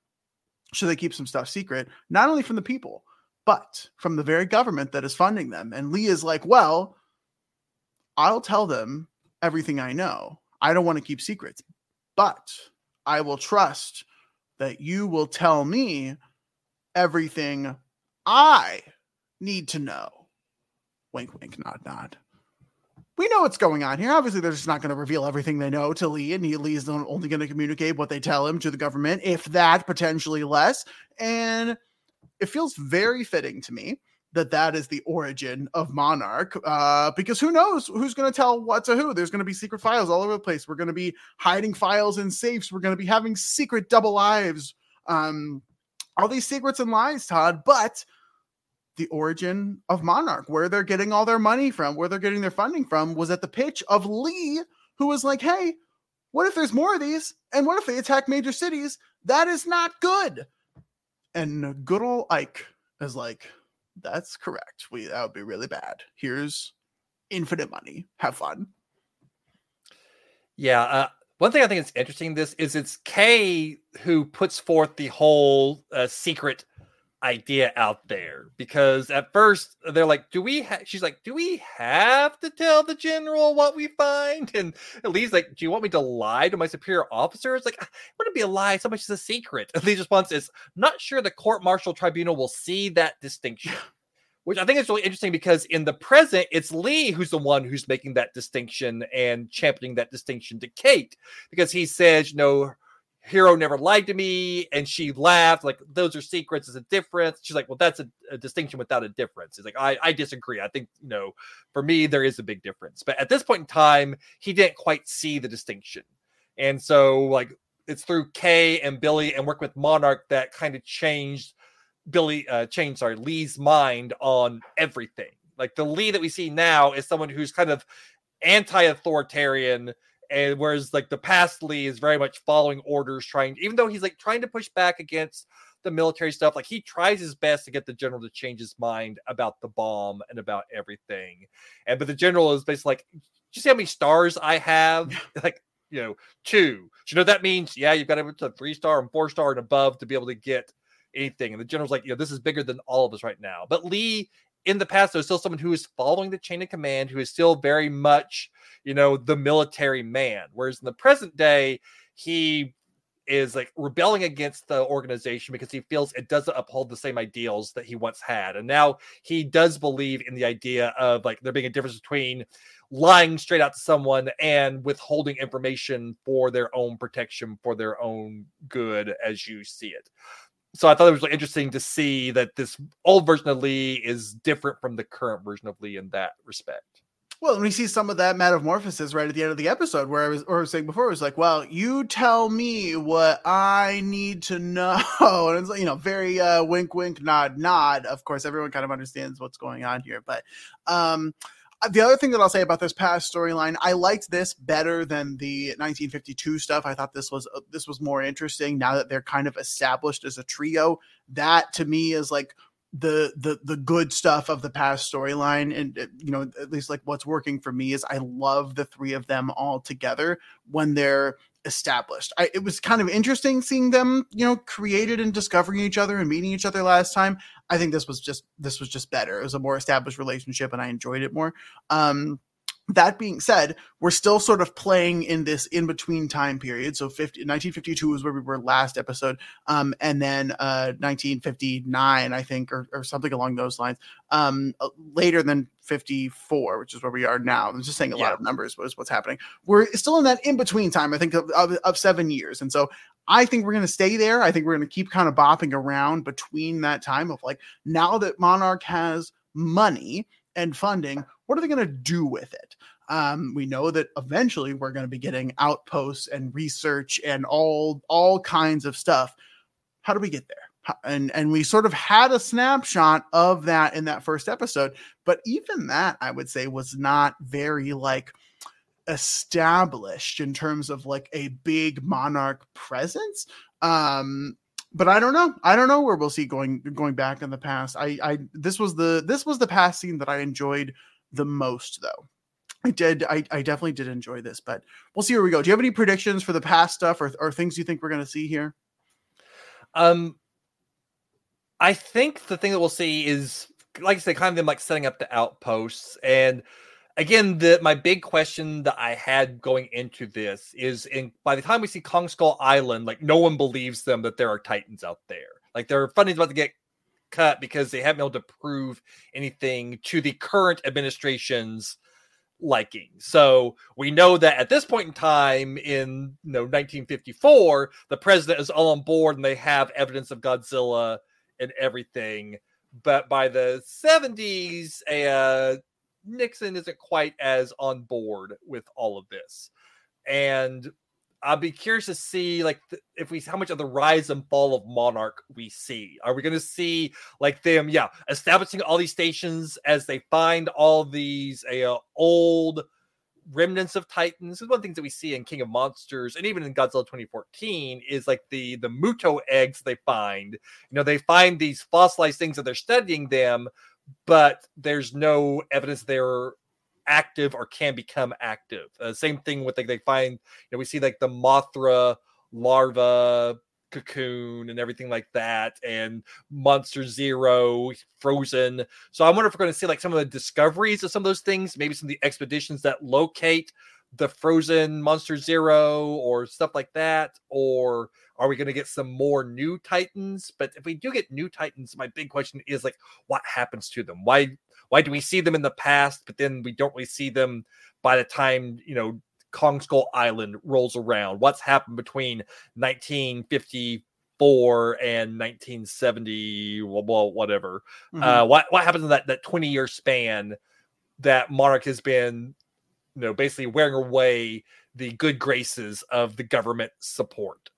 should they keep some stuff secret not only from the people but from the very government that is funding them? And lee is like well i'll tell them everything i know. I don't want to keep secrets but i will trust that you will tell me everything i need to know wink wink nod nod we know what's going on here. Obviously, they're just not going to reveal everything they know to Lee, and he, Lee is only going to communicate what they tell him to the government, if that, potentially less. And it feels very fitting to me that that is the origin of Monarch, uh, because who knows who's going to tell what to who? There's going to be secret files all over the place. We're going to be hiding files in safes. We're going to be having secret double lives. Um, all these secrets and lies, Todd, but the origin of Monarch, where they're getting all their money from, where they're getting their funding from, was at the pitch of Lee, who was like, Hey, what if there's more of these? And what if they attack major cities? That is not good. And good old Ike is like, that's correct. We that would be really bad. Here's infinite money. Have fun. Yeah. Uh, one thing I think is interesting in this is it's Kay who puts forth the whole uh, secret idea out there because at first they're like, "Do we?" Ha-? She's like, "Do we have to tell the general what we find?" And Lee's like, "Do you want me to lie to my superior officer?" It's like, "Ah, "Wouldn't be a lie. So much is a secret." And Lee's response is, "Not sure the court martial tribunal will see that distinction." Which I think is really interesting because in the present, it's Lee who's the one who's making that distinction and championing that distinction to Kate because he says, you know, Hero never lied to me. And she laughed, like, those are secrets. It's a difference. She's like, well, that's a, a distinction without a difference. He's like, I, I disagree. I think, you know, for me, there is a big difference. But at this point in time, he didn't quite see the distinction. And so, like, it's through Kay and Billy and work with Monarch that kind of changed Billy, uh, changed, sorry, Lee's mind on everything. Like, the Lee that we see now is someone who's kind of anti authoritarian and whereas like the past Lee is very much following orders, trying even though he's like trying to push back against the military stuff, like he tries his best to get the general to change his mind about the bomb and about everything. And but the general is basically like, "Do you see how many stars I have? like you know, two. Do you know that means? Yeah, you've got to to three star and four star and above to be able to get anything. And the general's like, you know, this is bigger than all of us right now. But Lee in the past, there's still someone who is following the chain of command, who is still very much, you know, the military man. Whereas in the present day, he is like rebelling against the organization because he feels it doesn't uphold the same ideals that he once had. And now he does believe in the idea of like there being a difference between lying straight out to someone and withholding information for their own protection, for their own good, as you see it so I thought it was really interesting to see that this old version of Lee is different from the current version of Lee in that respect. Well, and we see some of that metamorphosis right at the end of the episode where I was or I was saying before, it was like, well, you tell me what I need to know. And it's like, you know, very uh wink wink nod nod. Of course, everyone kind of understands what's going on here. But um the other thing that I'll say about this past storyline, I liked this better than the 1952 stuff. I thought this was uh, this was more interesting now that they're kind of established as a trio. That to me is like the the the good stuff of the past storyline and uh, you know at least like what's working for me is I love the three of them all together when they're established. I, it was kind of interesting seeing them, you know, created and discovering each other and meeting each other last time. I think this was just this was just better. It was a more established relationship and I enjoyed it more. Um that being said, we're still sort of playing in this in between time period. So 50, 1952 is where we were last episode. Um, and then uh, 1959, I think, or, or something along those lines. Um, uh, later than 54, which is where we are now. I'm just saying a lot of numbers was what's happening. We're still in that in between time, I think, of, of, of seven years. And so I think we're going to stay there. I think we're going to keep kind of bopping around between that time of like now that Monarch has money and funding, what are they going to do with it? Um, we know that eventually we're going to be getting outposts and research and all all kinds of stuff. How do we get there? And and we sort of had a snapshot of that in that first episode, but even that I would say was not very like established in terms of like a big monarch presence. Um, but I don't know. I don't know where we'll see going going back in the past. I I this was the this was the past scene that I enjoyed the most though. I did I, I definitely did enjoy this, but we'll see where we go. Do you have any predictions for the past stuff or, or things you think we're gonna see here? Um, I think the thing that we'll see is, like I said, kind of them like setting up the outposts. And again, the my big question that I had going into this is, in by the time we see Kong Skull Island, like no one believes them that there are Titans out there. Like their funding's about to get cut because they haven't been able to prove anything to the current administration's liking. So we know that at this point in time in you know 1954, the president is all on board and they have evidence of Godzilla and everything. But by the 70s, uh, Nixon isn't quite as on board with all of this. And I'll be curious to see like if we how much of the rise and fall of Monarch we see. Are we going to see like them, yeah, establishing all these stations as they find all these uh, old remnants of titans. Is One of the things that we see in King of Monsters and even in Godzilla 2014 is like the the Muto eggs they find. You know, they find these fossilized things that they're studying them, but there's no evidence they're active or can become active. Uh, same thing with like they find, you know, we see like the Mothra larva cocoon and everything like that and monster zero frozen so i wonder if we're going to see like some of the discoveries of some of those things maybe some of the expeditions that locate the frozen monster zero or stuff like that or are we going to get some more new titans but if we do get new titans my big question is like what happens to them why why do we see them in the past but then we don't really see them by the time you know Kong Skull Island rolls around. What's happened between 1954 and 1970? Well, whatever. Mm-hmm. Uh, what what happens in that that 20 year span that Monarch has been, you know, basically wearing away the good graces of the government support.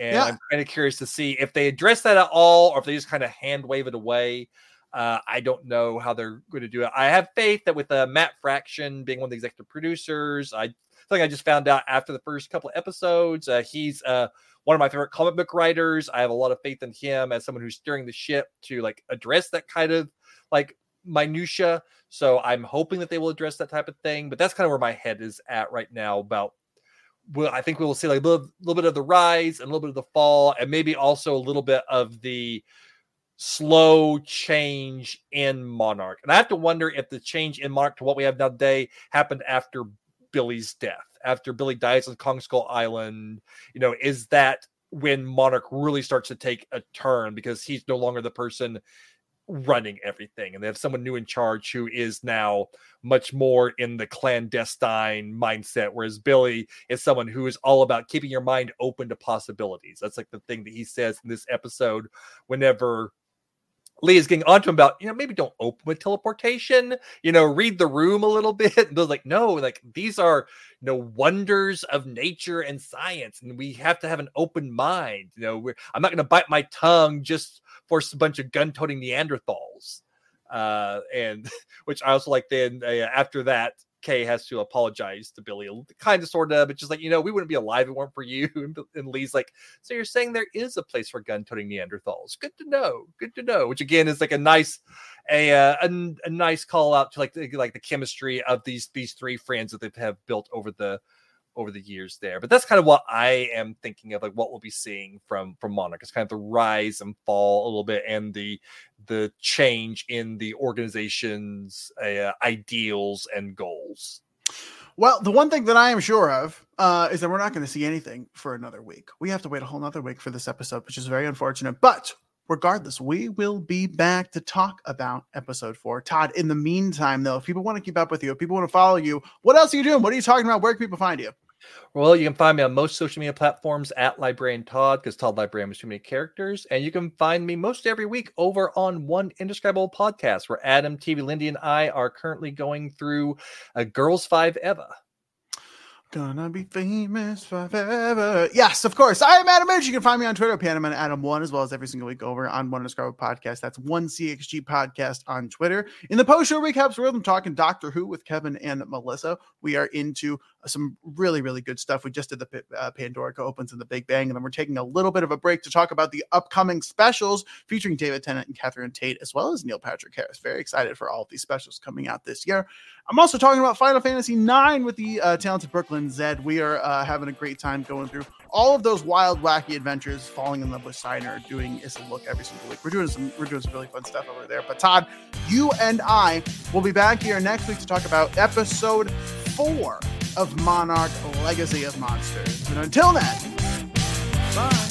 And yeah. I'm kind of curious to see if they address that at all, or if they just kind of hand wave it away. Uh, I don't know how they're going to do it. I have faith that with uh, Matt Fraction being one of the executive producers, I something I just found out after the first couple of episodes. Uh, he's uh, one of my favorite comic book writers. I have a lot of faith in him as someone who's steering the ship to like address that kind of like minutia. So I'm hoping that they will address that type of thing. But that's kind of where my head is at right now about. Well, I think we will see like a little, little bit of the rise and a little bit of the fall, and maybe also a little bit of the slow change in Monarch. And I have to wonder if the change in Monarch to what we have now today happened after Billy's death, after Billy dies on Kong Skull Island, you know, is that when Monarch really starts to take a turn because he's no longer the person running everything and they have someone new in charge who is now much more in the clandestine mindset whereas billy is someone who is all about keeping your mind open to possibilities that's like the thing that he says in this episode whenever Lee is getting onto him about, you know, maybe don't open with teleportation, you know, read the room a little bit. And they're like, no, like these are, you know, wonders of nature and science. And we have to have an open mind. You know, I'm not going to bite my tongue just for a bunch of gun toting Neanderthals. Uh, and which I also like then uh, after that, Kay has to apologize to Billy, kind of, sort of, but just like, you know, we wouldn't be alive if it weren't for you. And, Lee's like, so you're saying there is a place for gun toting Neanderthals? Good to know. Good to know. Which again is like a nice, a, uh, a, a nice call out to like the, like the chemistry of these these three friends that they have built over the over the years there. But that's kind of what I am thinking of, like what we'll be seeing from from Monarch. It's kind of the rise and fall a little bit, and the the change in the organization's uh, ideals and goals. Well, the one thing that I am sure of uh, is that we're not going to see anything for another week. We have to wait a whole nother week for this episode, which is very unfortunate. But regardless, we will be back to talk about episode four. Todd, in the meantime, though, if people want to keep up with you, if people want to follow you, what else are you doing? What are you talking about? Where can people find you? Well, you can find me on most social media platforms at Librarian Todd because Todd Librarian has too many characters. And you can find me most every week over on One Indescribable Podcast, where Adam, TV, Lindy, and I are currently going through a Girls Five Eva. Gonna be famous forever. Yes, of course. I am Adam H. You can find me on Twitter, Piano Man Adam One, as well as every single week over on One Indescribable Podcast. That's one CXG podcast on Twitter. In the post show recaps I'm talking Doctor Who with Kevin and Melissa. We are into some really, really good stuff. We just did the uh, opens and the Big Bang, and then we're taking a little bit of a break to talk about the upcoming specials featuring David Tennant and Catherine Tate, as well as Neil Patrick Harris. Very excited for all of these specials coming out this year. I'm also talking about Final Fantasy IX with the uh, talented Brooklyn Zed. We are uh, having a great time going through all of those wild, wacky adventures, falling in love with Steiner, doing is a look every single week. We're doing some we're doing some really fun stuff over there. But Todd, you and I will be back here next week to talk about episode four of Monarch Legacy of Monsters. And until then, bye.